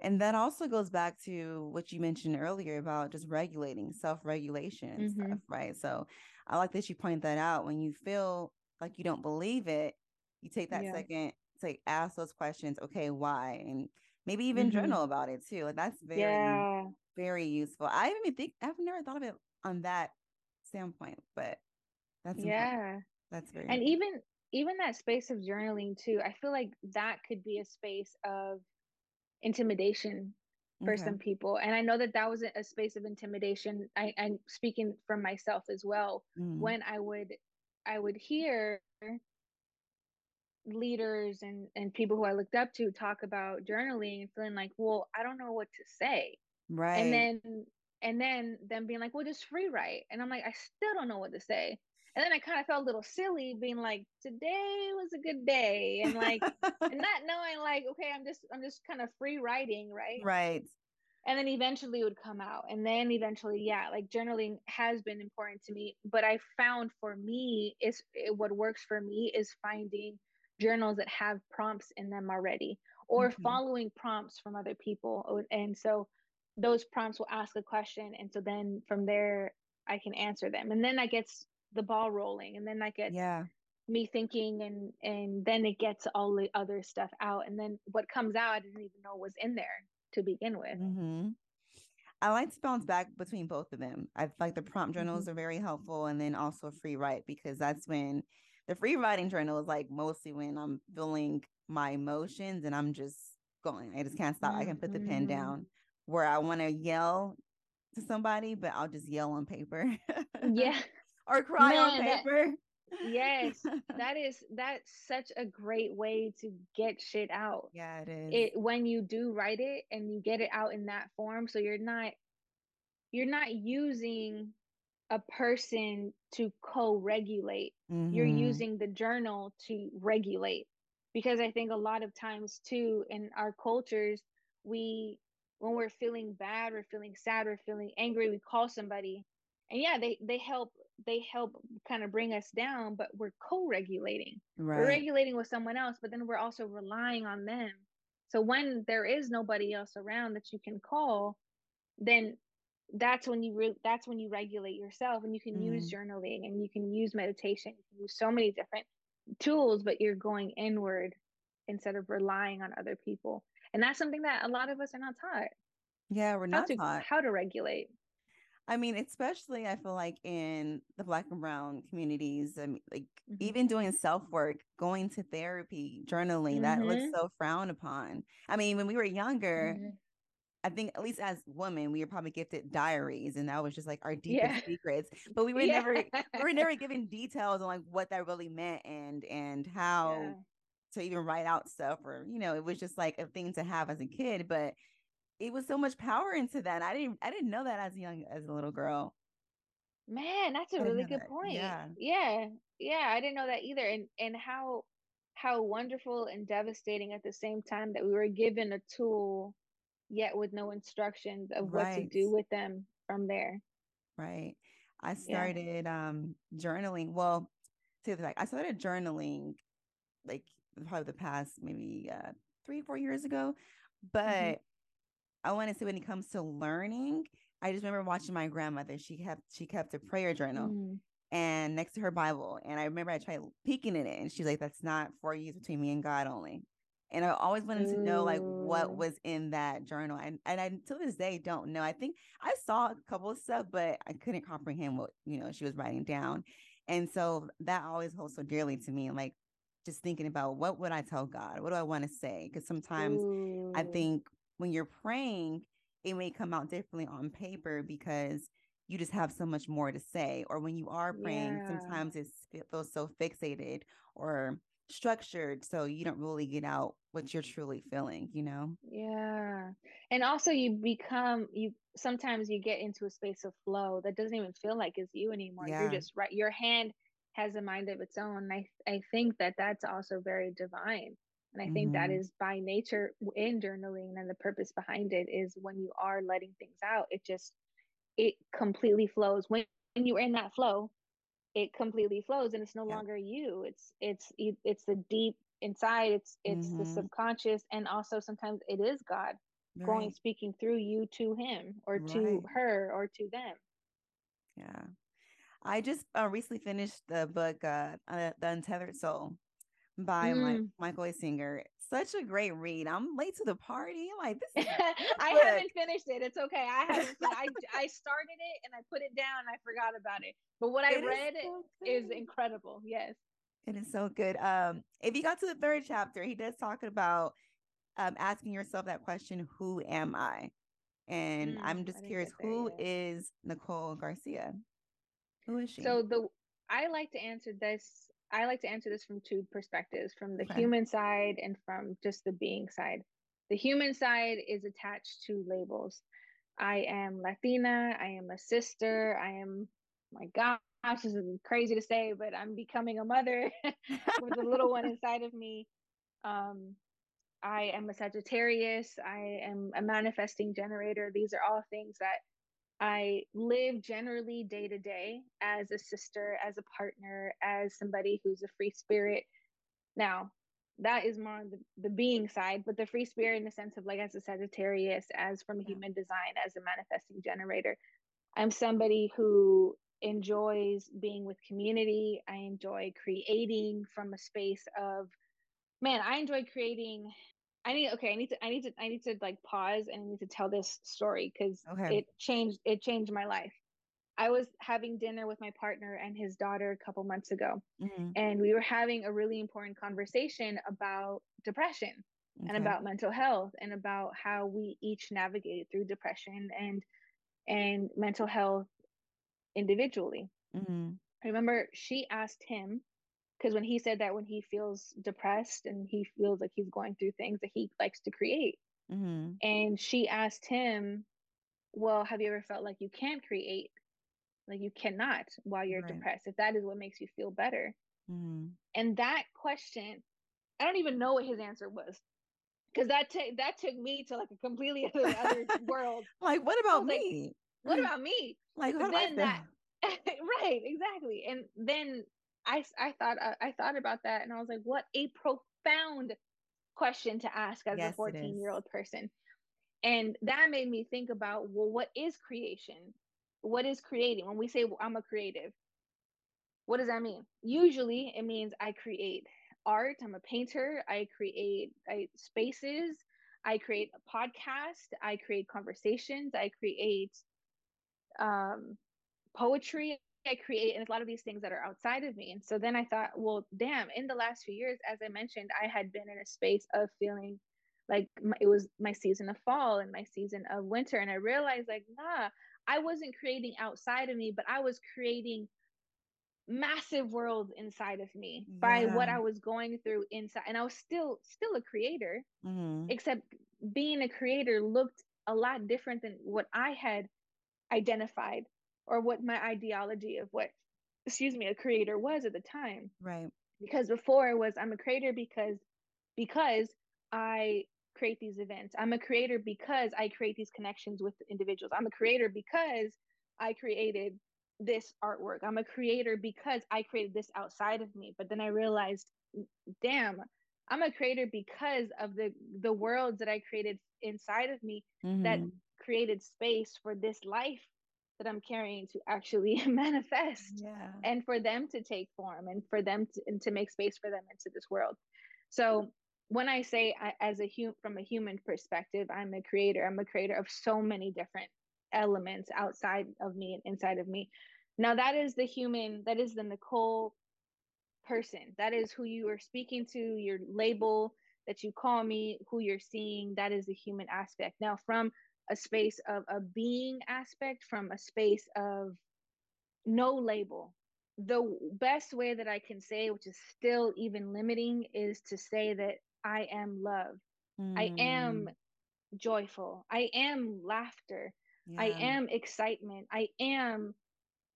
and that also goes back to what you mentioned earlier about just regulating self-regulation and mm-hmm. stuff right so i like that you point that out when you feel like you don't believe it you take that yeah. second to ask those questions okay why and maybe even mm-hmm. journal about it too like that's very yeah. very useful i even think i've never thought of it on that standpoint but that's yeah important. that's very and important. even even that space of journaling too i feel like that could be a space of intimidation for okay. some people. And i know that that was a space of intimidation I, i'm speaking from myself as well. Mm. when i would i would hear leaders and and people who i looked up to talk about journaling and feeling like well i don't know what to say. Right. and then and then them being like well just free write and i'm like i still don't know what to say and then I kind of felt a little silly being like, today was a good day. And like, and not knowing like, okay, I'm just, I'm just kind of free writing. Right. Right. And then eventually it would come out. And then eventually, yeah, like journaling has been important to me. But I found for me is it, what works for me is finding journals that have prompts in them already or mm-hmm. following prompts from other people. And so those prompts will ask a question. And so then from there, I can answer them. And then that gets the ball rolling and then that gets yeah me thinking and and then it gets all the other stuff out and then what comes out i didn't even know was in there to begin with mm-hmm. i like to bounce back between both of them i like the prompt journals mm-hmm. are very helpful and then also free write because that's when the free writing journal is like mostly when i'm feeling my emotions and i'm just going i just can't stop mm-hmm. i can put the pen mm-hmm. down where i want to yell to somebody but i'll just yell on paper yeah or cry Man, on paper. That, yes, that is that's such a great way to get shit out. Yeah, it is. It when you do write it and you get it out in that form, so you're not you're not using a person to co-regulate. Mm-hmm. You're using the journal to regulate. Because I think a lot of times too in our cultures, we when we're feeling bad, we're feeling sad, we're feeling angry, we call somebody. And yeah, they they help they help kind of bring us down, but we're co-regulating. Right. We're regulating with someone else, but then we're also relying on them. So when there is nobody else around that you can call, then that's when you re- that's when you regulate yourself and you can mm. use journaling and you can use meditation you can use so many different tools but you're going inward instead of relying on other people and that's something that a lot of us are not taught yeah we're not how to, taught how to regulate I mean, especially I feel like in the black and brown communities, I mean, like mm-hmm. even doing self work, going to therapy, journaling, mm-hmm. that looks mm-hmm. so frowned upon. I mean, when we were younger, mm-hmm. I think at least as women, we were probably gifted diaries, and that was just like our deepest yeah. secrets. But we were yeah. never we were never given details on like what that really meant and and how yeah. to even write out stuff, or you know, it was just like a thing to have as a kid. But it was so much power into that. I didn't I didn't know that as a young as a little girl. Man, that's a really good that. point. Yeah. Yeah. Yeah, I didn't know that either. And and how how wonderful and devastating at the same time that we were given a tool yet with no instructions of right. what to do with them from there. Right. I started yeah. um journaling. Well, to the fact, I started journaling like probably the past maybe uh three, four years ago. Mm-hmm. But mm-hmm I want to say when it comes to learning, I just remember watching my grandmother. She kept she kept a prayer journal mm. and next to her Bible. And I remember I tried peeking in it and she's like, That's not for use between me and God only. And I always wanted to know like what was in that journal. And and I to this day don't know. I think I saw a couple of stuff, but I couldn't comprehend what, you know, she was writing down. And so that always holds so dearly to me. Like just thinking about what would I tell God? What do I want to say? Because sometimes Ooh. I think when you're praying, it may come out differently on paper because you just have so much more to say. Or when you are praying, yeah. sometimes it feels so fixated or structured so you don't really get out what you're truly feeling, you know? Yeah. And also you become you sometimes you get into a space of flow that doesn't even feel like it's you anymore. Yeah. You're just right. Your hand has a mind of its own. And I I think that that's also very divine. And I think that hmm is by nature in journaling and the purpose behind it is when you are letting things out, it just it completely flows. When when you're in that flow, it completely flows and it's no Yeah. longer you. It's it's it's the deep inside, it's it's the hmm subconscious and also sometimes it is God going speaking through you to him or to her or to them. Yeah. I just uh, recently finished the book, uh, uh, The Untethered Soul by my Mm. Michael A. Singer. Such a great read. I'm late to the party. I'm like, this is I haven't finished it. It's okay. I haven't. I I started it and I put it down and I forgot about it. But what I It is read so is incredible. Yes. It is so good. Um, if you got to the third chapter, he does talk about um asking yourself that question, who am I? And Mm, I'm just curious, there who is Nicole Garcia? Who is she? So the I like to answer this. I like to answer this from two perspectives, from the Okay. human side and from just the being side. The human side is attached to labels. I am Latina. I am a sister. I am. My gosh, this is crazy to say, but I'm becoming a mother with a little one inside of me. Um, I am a Sagittarius. I am a manifesting generator. These are all things that I live generally day to day as a sister, as a partner, as somebody who's a free spirit. Now, that is more on the, the being side, but the free spirit in the sense of like as a Sagittarius, as from human design, as a manifesting generator. I'm somebody who enjoys being with community. I enjoy creating from a space of man, I enjoy creating I need okay, I need to I need to I need to like pause and I need to tell this story because Okay. it changed it changed my life. I was having dinner with my partner and his daughter a couple months ago, hmm and we were having a really important conversation about depression and about mental health and about how we each navigate through depression and and mental health individually. hmm I remember she asked him because when he said that when he feels depressed and he feels like he's going through things that he likes to create. Hmm and she asked him well have you ever felt like you can't create like you cannot while you're Right. depressed if that is what makes you feel better? Hmm and that question i don't even know what his answer was. Because that took that took me to like a completely other, other world. Like, what about was like me? what about me? Like, how but then that right exactly. And then i i thought uh, i thought about that and i was like what a profound question to ask as a Yes, it 14 year old person. And that made me think about well what is creation? What is creating? When we say well, i'm a creative what does that mean? Usually it means i create art i'm a painter i create I, spaces i create a podcast i create conversations i create um poetry I create, and a lot of these things that are outside of me. And so then I thought, well, damn, in the last few years, as I mentioned, I had been in a space of feeling like my, it was my season of fall and my season of winter. And I realized, like, nah, I wasn't creating outside of me, but I was creating massive worlds inside of me by what I was going through inside. And I was still, still a creator, hmm except being a creator looked a lot different than what I had identified or what my ideology of what excuse me a creator was at the time. Right. because before it was i'm a creator because because i create these events. I'm a creator because i create these connections with individuals. I'm a creator because i created this artwork. I'm a creator because i created this outside of me. But then i realized damn i'm a creator because of the the worlds that i created inside of me that hmm created space for this life that I'm carrying to actually manifest Yeah. and for them to take form and for them to, and to make space for them into this world. So when I say I, as a human from a human perspective, I'm a creator. I'm a creator of so many different elements outside of me and inside of me. Now that is the human, that is the Nicole person. That is who you are speaking to, your label that you call me, who you're seeing. That is the human aspect. Now, from a space of a being aspect, from a space of no label, the best way that I can say, which is still even limiting, is to say that I am love. Mm. I am mm. joyful. I am laughter. Yeah. I am excitement. I am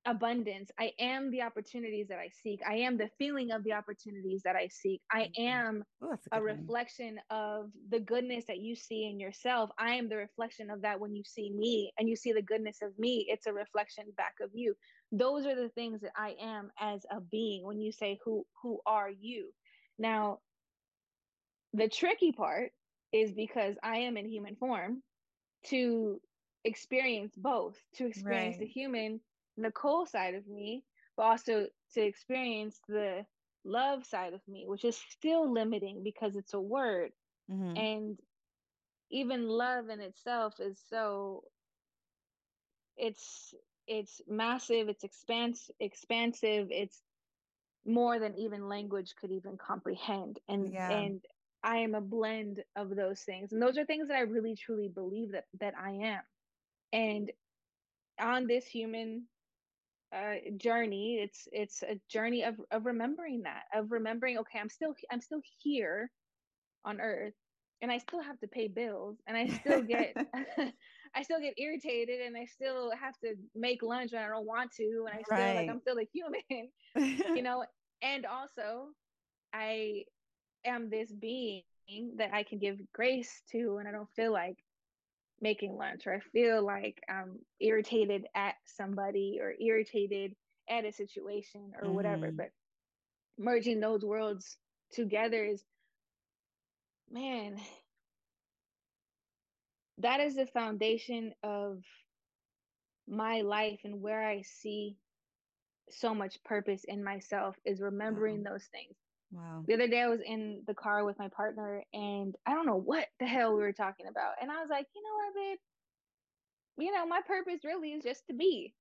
abundance. I am the opportunities that I seek. I am the feeling of the opportunities that I seek. I mm-hmm. am Ooh, a, a reflection of the goodness that you see in yourself. I am the reflection of that when you see me and you see the goodness of me. It's a reflection back of you. Those are the things that I am as a being when you say who who are you? Now the tricky part is because I am in human form to experience both, to experience right. the human Nicole side of me, but also to experience the love side of me, which is still limiting because it's a word. Mm-hmm. And even love in itself is so it's it's massive, it's expanse expansive, it's more than even language could even comprehend. And yeah. and I am a blend of those things. And those are things that I really truly believe that that I am. And on this human uh, journey it's it's a journey of of remembering that of remembering okay i'm still i'm still here on earth and i still have to pay bills and i still get i still get irritated and i still have to make lunch when i don't want to and i still right. like i'm still a human you know and also i am this being that i can give grace to and i don't feel like making lunch or I feel like I'm irritated at somebody or irritated at a situation or mm-hmm. whatever. But merging those worlds together is, man, that is the foundation of my life and where I see so much purpose in myself is remembering wow. those things. Wow. The other day I was in the car with my partner and I don't know what the hell we were talking about. And I was like, you know what, babe? You know, my purpose really is just to be.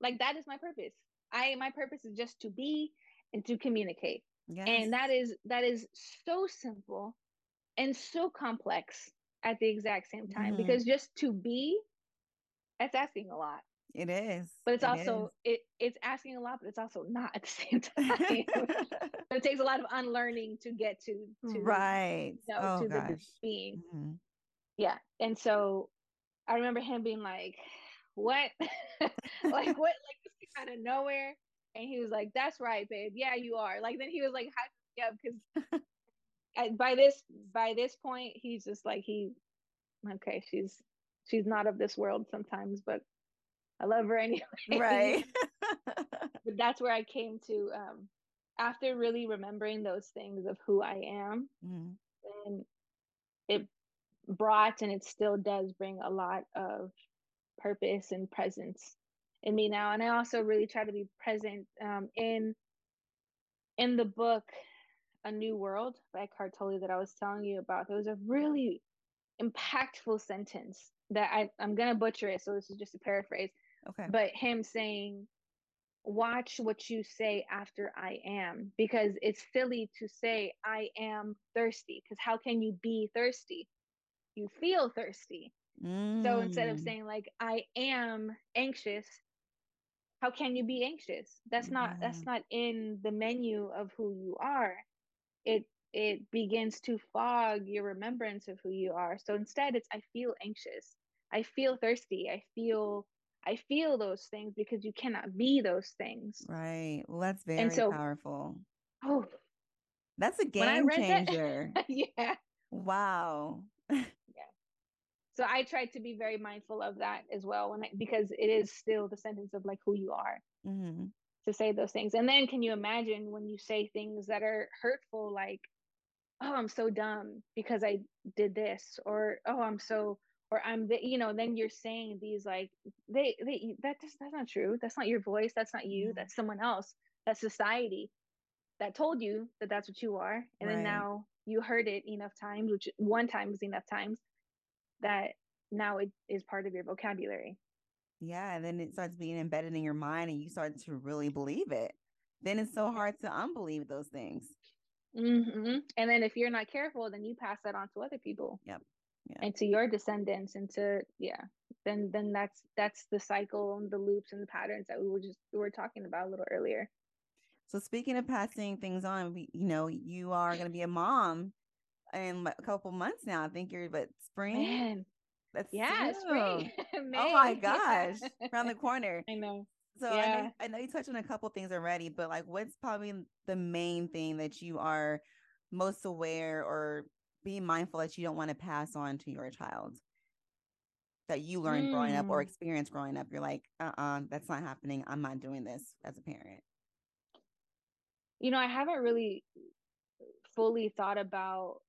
Like that is my purpose. I my purpose is just to be and to communicate. Yes. And that is that is so simple and so complex at the exact same time mm-hmm. because just to be that's asking a lot. It is. But it's it also is. it it's asking a lot, but it's also not at the same time. it takes a lot of unlearning to get to to right you know, oh, to gosh. the being. Mm-hmm. Yeah. And so I remember him being like, What? like what like this out of nowhere? And he was like, That's right, babe. Yeah, you are. Like then he was like, yeah, because by this by this point he's just like he okay, she's she's not of this world sometimes, but I love her anyway. Right. but that's where I came to um, after really remembering those things of who I am. Mm-hmm. And it brought and it still does bring a lot of purpose and presence in me now. And I also really try to be present um, in in the book A New World by Eckhart Tolle that I was telling you about. There was a really impactful sentence that I, I'm gonna butcher it, so this is just a paraphrase. Okay. But him saying, watch what you say after I am, because it's silly to say, I am thirsty, because how can you be thirsty? You feel thirsty. Mm. So instead of mm. saying, like, I am anxious, how can you be anxious? That's not yeah. that's not in the menu of who you are. It it begins to fog your remembrance of who you are. So instead it's I feel anxious. I feel thirsty. I feel I feel those things because you cannot be those things. Right. Well, that's very so, powerful. Oh, that's a game changer. That, yeah. Wow. yeah. So I try to be very mindful of that as well, when I, because it is still the sentence of like who you are mm-hmm. to say those things. And then can you imagine when you say things that are hurtful, like, "Oh, I'm so dumb because I did this," or "Oh, I'm so." Or I'm the, you know, then you're saying these like they they that just that's not true. That's not your voice. That's not you. That's someone else. That's society that told you that that's what you are, and right. then now you heard it enough times, which one time is enough times that now it is part of your vocabulary. Yeah, and then it starts being embedded in your mind, and you start to really believe it. Then it's so hard to unbelieve those things. Mm-hmm. And then if you're not careful, then you pass that on to other people. Yep yeah. and to your descendants and to yeah then then that's that's the cycle and the loops and the patterns that we were just we were talking about a little earlier So speaking of passing things on, we, you know, you are going to be a mom in a couple months now. I think you're, but spring. Man. That's yeah, spring. Oh my gosh, around the corner. I know. So I, know, I know you touched on a couple things already, but like, what's probably the main thing that you are most aware or being mindful that you don't want to pass on to your child that you learned growing up or Mm. experienced growing up? You're like, uh, uh that's not happening. I'm not doing this as a parent. You know, I haven't really fully thought about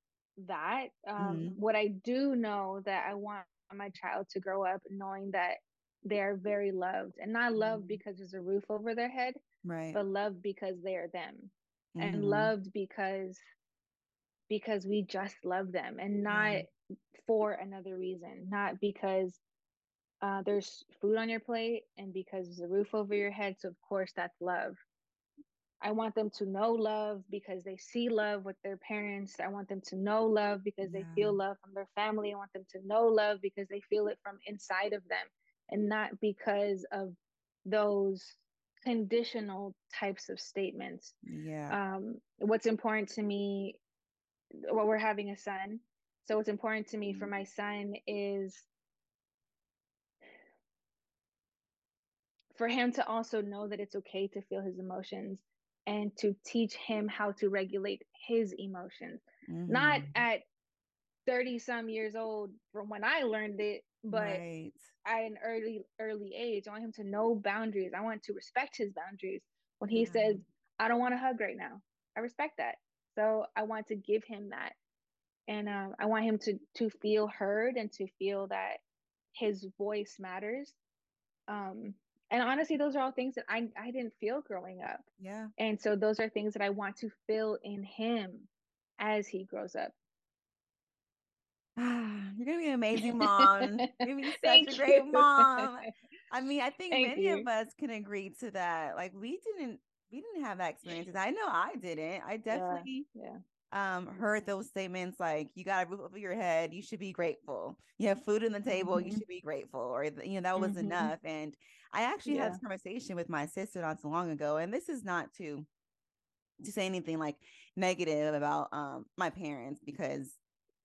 that. Um, Mhm. What I do know that I want my child to grow up knowing that they are very loved and not loved Mhm. because there's a roof over their head, Right. but loved because they are them and Mhm. loved because because we just love them and not for another reason, not because uh, there's food on your plate and because there's a roof over your head. So, of course, that's love. I want them to know love because they see love with their parents. I want them to know love because they feel love from their family. I want them to know love because they feel it from inside of them and not because of those conditional types of statements. Yeah. Um, what's important to me, well, we're having a son. So, what's important to me for Mhm. my son is for him to also know that it's okay to feel his emotions and to teach him how to regulate his emotions. Not Mhm. at 30 some years old from when I learned it, but right. at an early early age. I want him to know boundaries. I want to respect his boundaries. When he Yeah. says, I don't want a hug right now, I respect that. So I want to give him that. And um, I want him to to feel heard and to feel that his voice matters. Um, and honestly, those are all things that I, I didn't feel growing up. Yeah. And so those are things that I want to feel in him as he grows up. You're gonna be an amazing mom. You're gonna be such Thank a great you. mom. I mean, I think Thank many you. of us can agree to that. Like we didn't we didn't have that experiences. I know I didn't. I definitely Yeah. um heard those statements like you got a roof over your head, you should be grateful. You have food on the table, you Mhm. should be grateful. Or you know, that was Mhm. enough. And I actually had this conversation with my sister not so long ago. And this is not to to say anything like negative about um my parents because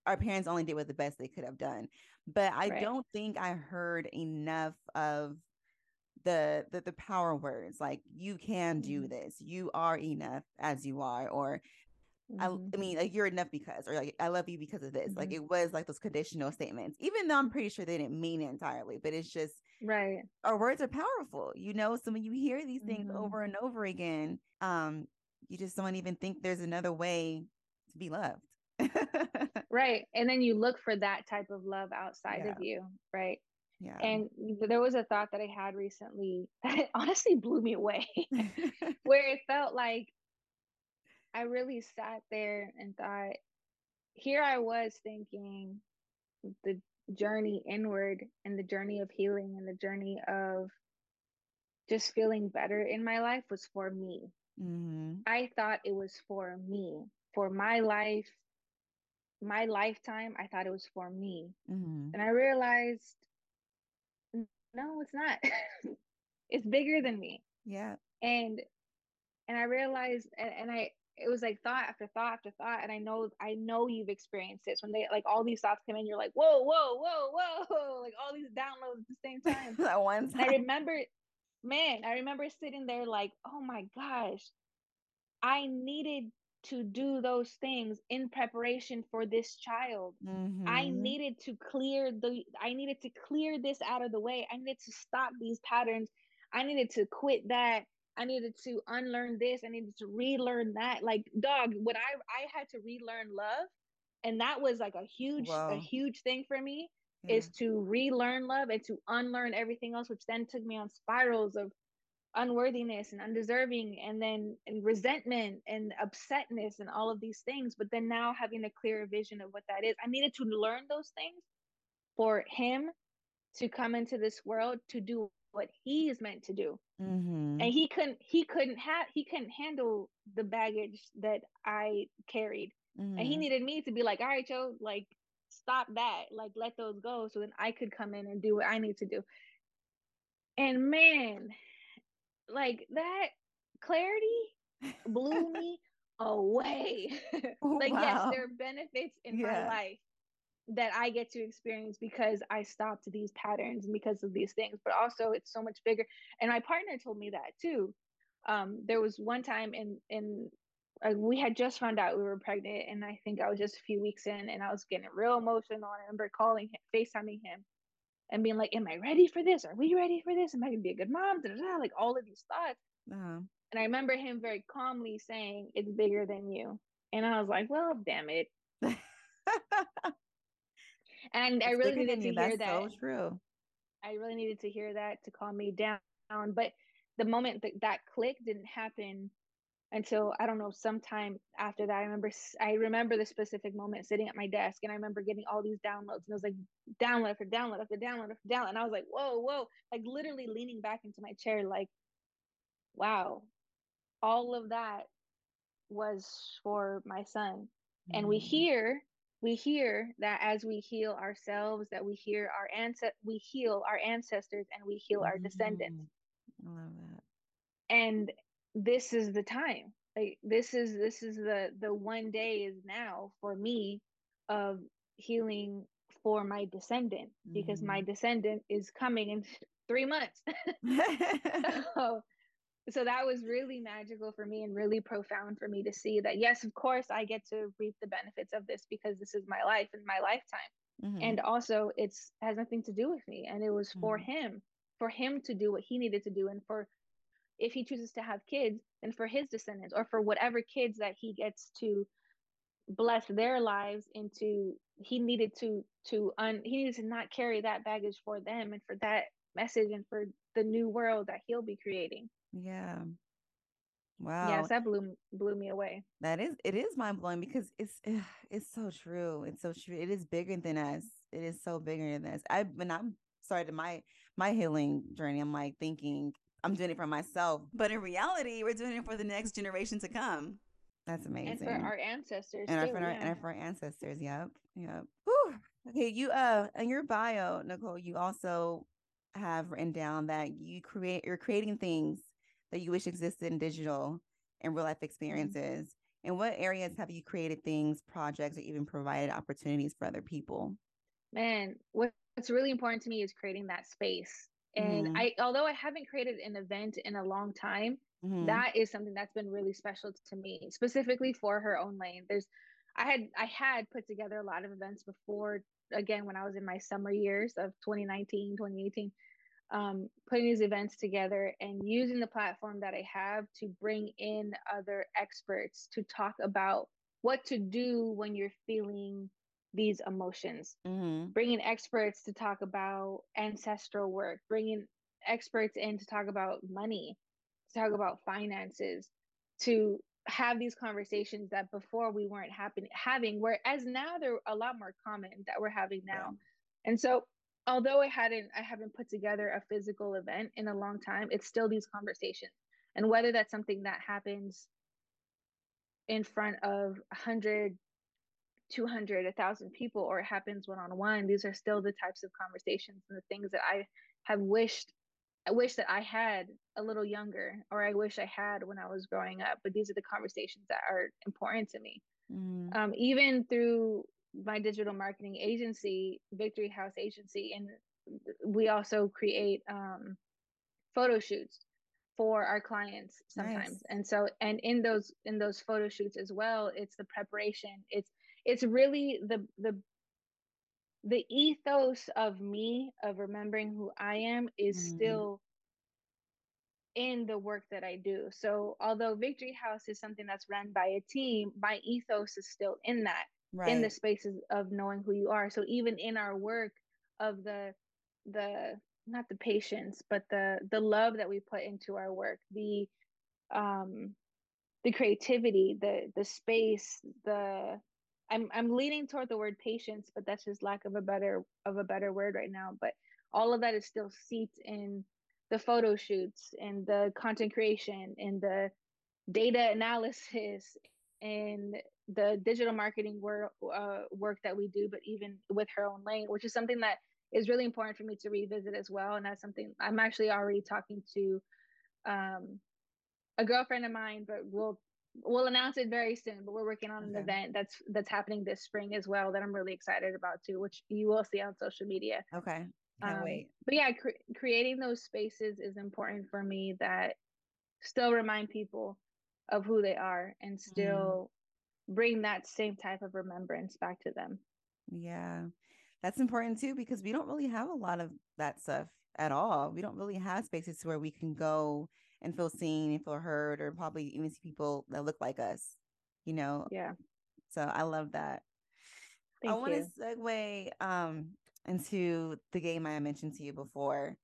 our parents only did what the best they could have done. But I Right. don't think I heard enough of the the, the power words like you can do Mhm. this, you are enough as you are, or I. I mean like you're enough because or like I love you because of this. Like Mhm. it was like those conditional statements, even though I'm pretty sure they didn't mean it entirely, but it's just Right. our words are powerful, you know. So when you hear these things Mhm. over and over again, um, you just don't even think there's another way to be loved. Right. And then you look for that type of love outside Yeah. of you. Right. Yeah. And there was a thought that I had recently that honestly blew me away, where it felt like I really sat there and thought, here I was thinking the journey inward and the journey of healing and the journey of just feeling better in my life was for me. hmm I thought it was for me, for my life, my lifetime. I thought it was for me. hmm And I realized, "N- no, it's not. it's bigger than me. Yeah. And and I realized, and, and I, it was like thought after thought after thought. And I know, I know you've experienced this when they like all these thoughts come in. You're like, whoa, whoa, whoa, whoa, like all these downloads at the same time. that one And I remember, man, I remember sitting there like, oh my gosh, I needed to do those things in preparation for this child. I hmm needed to clear the I needed to clear this out of the way. I needed to stop these patterns. I needed to quit that. I needed to unlearn this. I needed to relearn that. Like dog, when I I had to relearn love, and that was like a huge a huge thing for me Yeah. is to relearn love and to unlearn everything else, which then took me on spirals of unworthiness and undeserving and then and resentment and upsetness and all of these things but then now having a clearer vision of what that is. I needed to learn those things for him to come into this world to do what he is meant to do. Hmm and he couldn't he couldn't have he couldn't handle the baggage that i carried. And he hmm needed me to be like all right joe like stop that. Like let those go so then i could come in and do what i need to do. And man like that clarity blew me away. like, wow. yes, there are benefits in yeah. my life that I get to experience because I stopped these patterns and because of these things, but also it's so much bigger. And my partner told me that too. Um, there was one time in in uh, we had just found out we were pregnant, and I think I was just a few weeks in, and I was getting real emotional. I remember calling him, FaceTiming him, and being like, "Am I ready for this? Are we ready for this? Am I gonna be a good mom?" Da, da, da, like all of these thoughts. Uh-huh. And I remember him very calmly saying, "It's bigger than you," and I was like, "Well, damn it." and it's I really needed to hear that. So true. I really needed to hear that to calm me down. But the moment that that click didn't happen until I don't know sometime after that. I remember I remember the specific moment sitting at my desk and I remember getting all these downloads and it was like download after download after download after download and I was like whoa whoa like literally leaning back into my chair like wow all of that was for my son mm-hmm. and we mm-hmm. hear we hear that as we heal ourselves that we hear our ancest we heal our ancestors and we heal mm-hmm. our descendants I love that and this is the time like this is this is the the one day is now for me of healing for my descendant because mm-hmm. my descendant is coming in three months so, so that was really magical for me and really profound for me to see that yes of course i get to reap the benefits of this because this is my life and my lifetime mm-hmm. and also it's has nothing to do with me and it was for mm-hmm. him for him to do what he needed to do and for if he chooses to have kids, then for his descendants or for whatever kids that he gets to bless their lives into he needed to to un he needed to not carry that baggage for them and for that message and for the new world that he'll be creating. Yeah. Wow. Yes, that blew blew me away. That is it is mind blowing because it's it's so true. It's so true. It is bigger than us. It is so bigger than us. I when I'm started my my healing journey, I'm like thinking I'm doing it for myself. But in reality, we're doing it for the next generation to come. That's amazing. And for our ancestors. And, too, our, yeah. and for our ancestors. Yep. Yep. Whew. Okay. You, uh, in your bio, Nicole, you also have written down that you create, you're creating things that you wish existed in digital and real life mm-hmm. experiences. Mm-hmm. In what areas have you created things, projects, or even provided opportunities for other people? Man, what's really important to me is creating that space and mm-hmm. I, although I haven't created an event in a long time, mm-hmm. that is something that's been really special to me, specifically for her own lane. There's, I had, I had put together a lot of events before, again, when I was in my summer years of 2019, 2018, um, putting these events together and using the platform that I have to bring in other experts to talk about what to do when you're feeling these emotions mm-hmm. bringing experts to talk about ancestral work bringing experts in to talk about money to talk about finances to have these conversations that before we weren't happen- having whereas now they're a lot more common that we're having now yeah. and so although i hadn't i haven't put together a physical event in a long time it's still these conversations and whether that's something that happens in front of 100 200 1000 people or it happens one on one these are still the types of conversations and the things that i have wished i wish that i had a little younger or i wish i had when i was growing up but these are the conversations that are important to me mm. um, even through my digital marketing agency victory house agency and we also create um, photo shoots for our clients sometimes nice. and so and in those in those photo shoots as well it's the preparation it's it's really the the the ethos of me of remembering who I am is mm-hmm. still in the work that I do. So although Victory House is something that's run by a team, my ethos is still in that, right. in the spaces of knowing who you are. So even in our work of the the not the patience, but the the love that we put into our work, the um the creativity, the the space, the I'm I'm leaning toward the word patience, but that's just lack of a better of a better word right now. But all of that is still seeped in the photo shoots and the content creation and the data analysis and the digital marketing work uh, work that we do, but even with her own lane, which is something that is really important for me to revisit as well. And that's something I'm actually already talking to um, a girlfriend of mine, but we'll we'll announce it very soon. But we're working on an event that's that's happening this spring as well that I'm really excited about too, which you will see on social media. Okay, can't um, wait. But yeah, cre- creating those spaces is important for me that still remind people of who they are and mm-hmm. still mm. bring that same type of remembrance back to them. Yeah. That's important too because we don't really have a lot of that stuff at all. We don't really have spaces where we can go and feel seen and feel heard or probably even see people that look like us, you know? Yeah. So I love that. Thank I want to segue um, into the game I mentioned to you before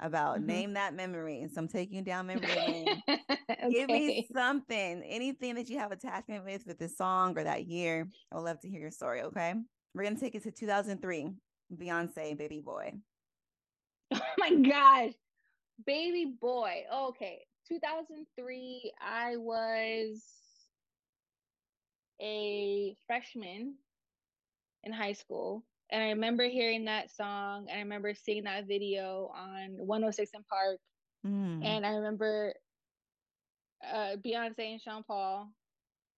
about mm-hmm. name that memory. And so I'm taking you down memory lane. okay. Give me something, anything that you have attachment with with this song or that year. I would love to hear your story. Okay. We're going to take it to 2003. Beyonce, Baby Boy. Oh my gosh. Baby Boy. Okay. 2003, I was a freshman in high school. And I remember hearing that song. And I remember seeing that video on 106 & Park. Mm. And I remember uh, Beyonce and Sean Paul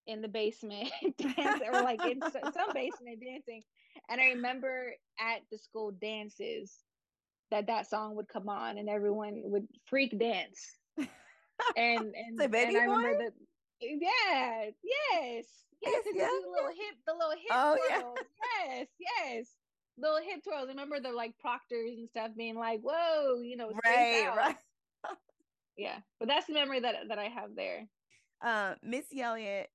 in the basement dancing, or like in some basement dancing. And I remember at the school dances that that song would come on and everyone would freak dance. And and, and I remember that yeah, yes. Yes, yeah. the little hip, the little hip oh, twirls. Yeah. Yes, yes. Little hip twirls. Remember the like proctors and stuff being like, whoa, you know, right, right. yeah. But that's the memory that that I have there. Uh Missy Elliott,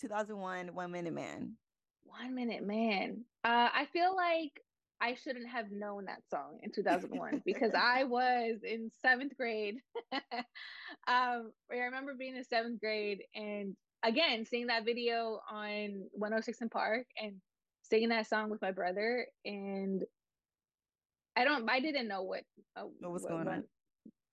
2001, One Minute Man. One Minute Man. Uh I feel like I shouldn't have known that song in 2001 because I was in seventh grade. um, I remember being in seventh grade and again seeing that video on 106 & Park and singing that song with my brother. And I don't, I didn't know what uh, what was going what, on.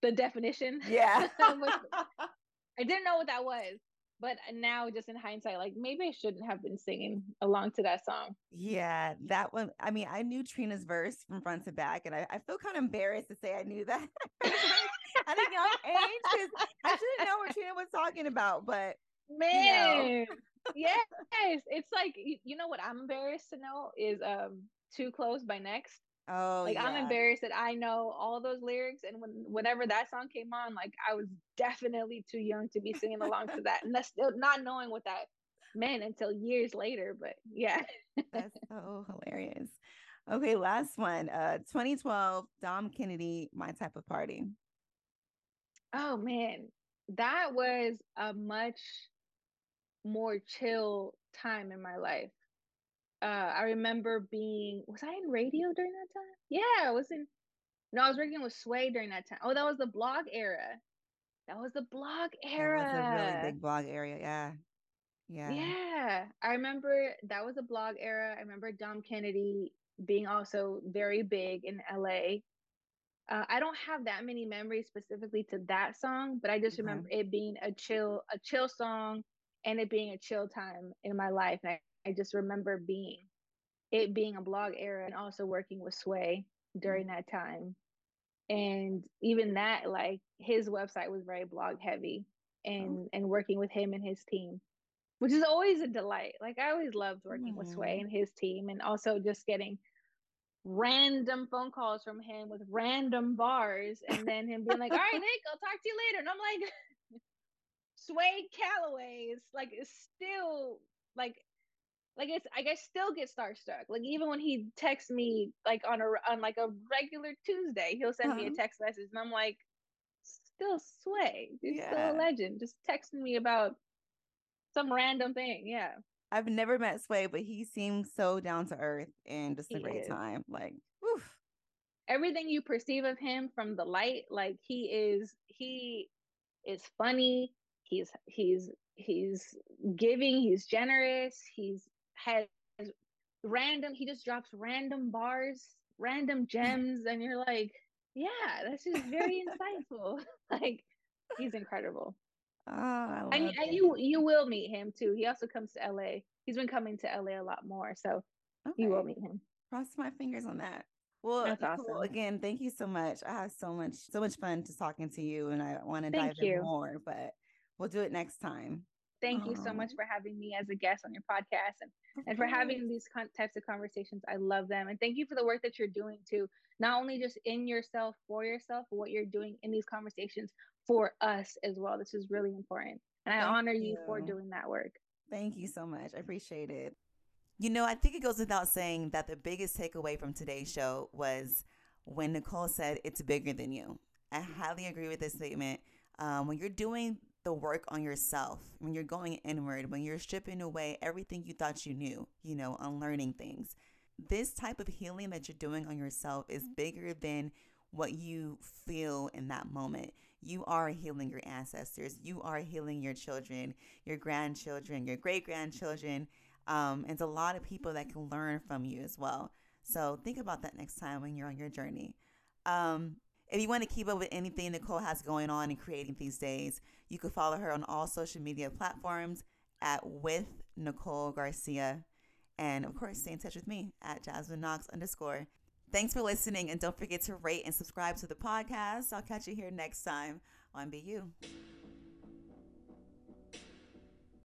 The definition. Yeah. I didn't know what that was but now just in hindsight like maybe i shouldn't have been singing along to that song yeah that one i mean i knew trina's verse from front to back and i, I feel kind of embarrassed to say i knew that at a young age because i shouldn't know what trina was talking about but man you know. yes it's like you know what i'm embarrassed to know is um too close by next Oh, like yeah. I'm embarrassed that I know all those lyrics, and when whenever that song came on, like I was definitely too young to be singing along to that, and that's still not knowing what that meant until years later. But yeah, that's so hilarious. Okay, last one. Uh, 2012, Dom Kennedy, My Type of Party. Oh man, that was a much more chill time in my life uh, I remember being was I in radio during that time? Yeah, I was in. No, I was working with Sway during that time. Oh, that was the blog era. That was the blog era. That was a really big blog area. Yeah. Yeah. Yeah. I remember that was a blog era. I remember Dom Kennedy being also very big in LA. Uh, I don't have that many memories specifically to that song, but I just okay. remember it being a chill, a chill song, and it being a chill time in my life. And I I just remember being it being a blog era and also working with Sway during that time. And even that, like his website was very blog heavy and oh. and working with him and his team, which is always a delight. Like I always loved working mm. with Sway and his team and also just getting random phone calls from him with random bars and then him being like, All right, Nick, I'll talk to you later. And I'm like Sway Calloway is like is still like like it's like I still get starstruck. Like even when he texts me like on a on like a regular Tuesday, he'll send uh-huh. me a uh-huh. text message and I'm like, still sway. He's yeah. still a legend. Just texting me about some random thing. Yeah. I've never met Sway, but he seems so down to earth and just a he great is. time. Like, woof. Everything you perceive of him from the light, like he is he is funny. He's he's he's giving, he's generous, he's has random he just drops random bars random gems and you're like yeah that's just very insightful like he's incredible oh, I and, and you you will meet him too he also comes to la he's been coming to la a lot more so okay. you will meet him cross my fingers on that well, That's awesome. again, thank you so much. I have so much, so much fun just talking to you, and I want to dive you. in more. But We'll do it next time. Thank you so much for having me as a guest on your podcast and, and for having these con- types of conversations. I love them. And thank you for the work that you're doing too, not only just in yourself, for yourself, but what you're doing in these conversations for us as well. This is really important. And I thank honor you. you for doing that work. Thank you so much. I appreciate it. You know, I think it goes without saying that the biggest takeaway from today's show was when Nicole said it's bigger than you. I highly agree with this statement. Um, when you're doing the work on yourself, when you're going inward, when you're stripping away everything you thought you knew, you know, unlearning things, this type of healing that you're doing on yourself is bigger than what you feel in that moment. You are healing your ancestors. You are healing your children, your grandchildren, your great grandchildren. Um, and a lot of people that can learn from you as well. So think about that next time when you're on your journey. Um, if you want to keep up with anything Nicole has going on and creating these days, you can follow her on all social media platforms at with Nicole Garcia. And of course, stay in touch with me at Jasmine Knox underscore. Thanks for listening, and don't forget to rate and subscribe to the podcast. I'll catch you here next time on You.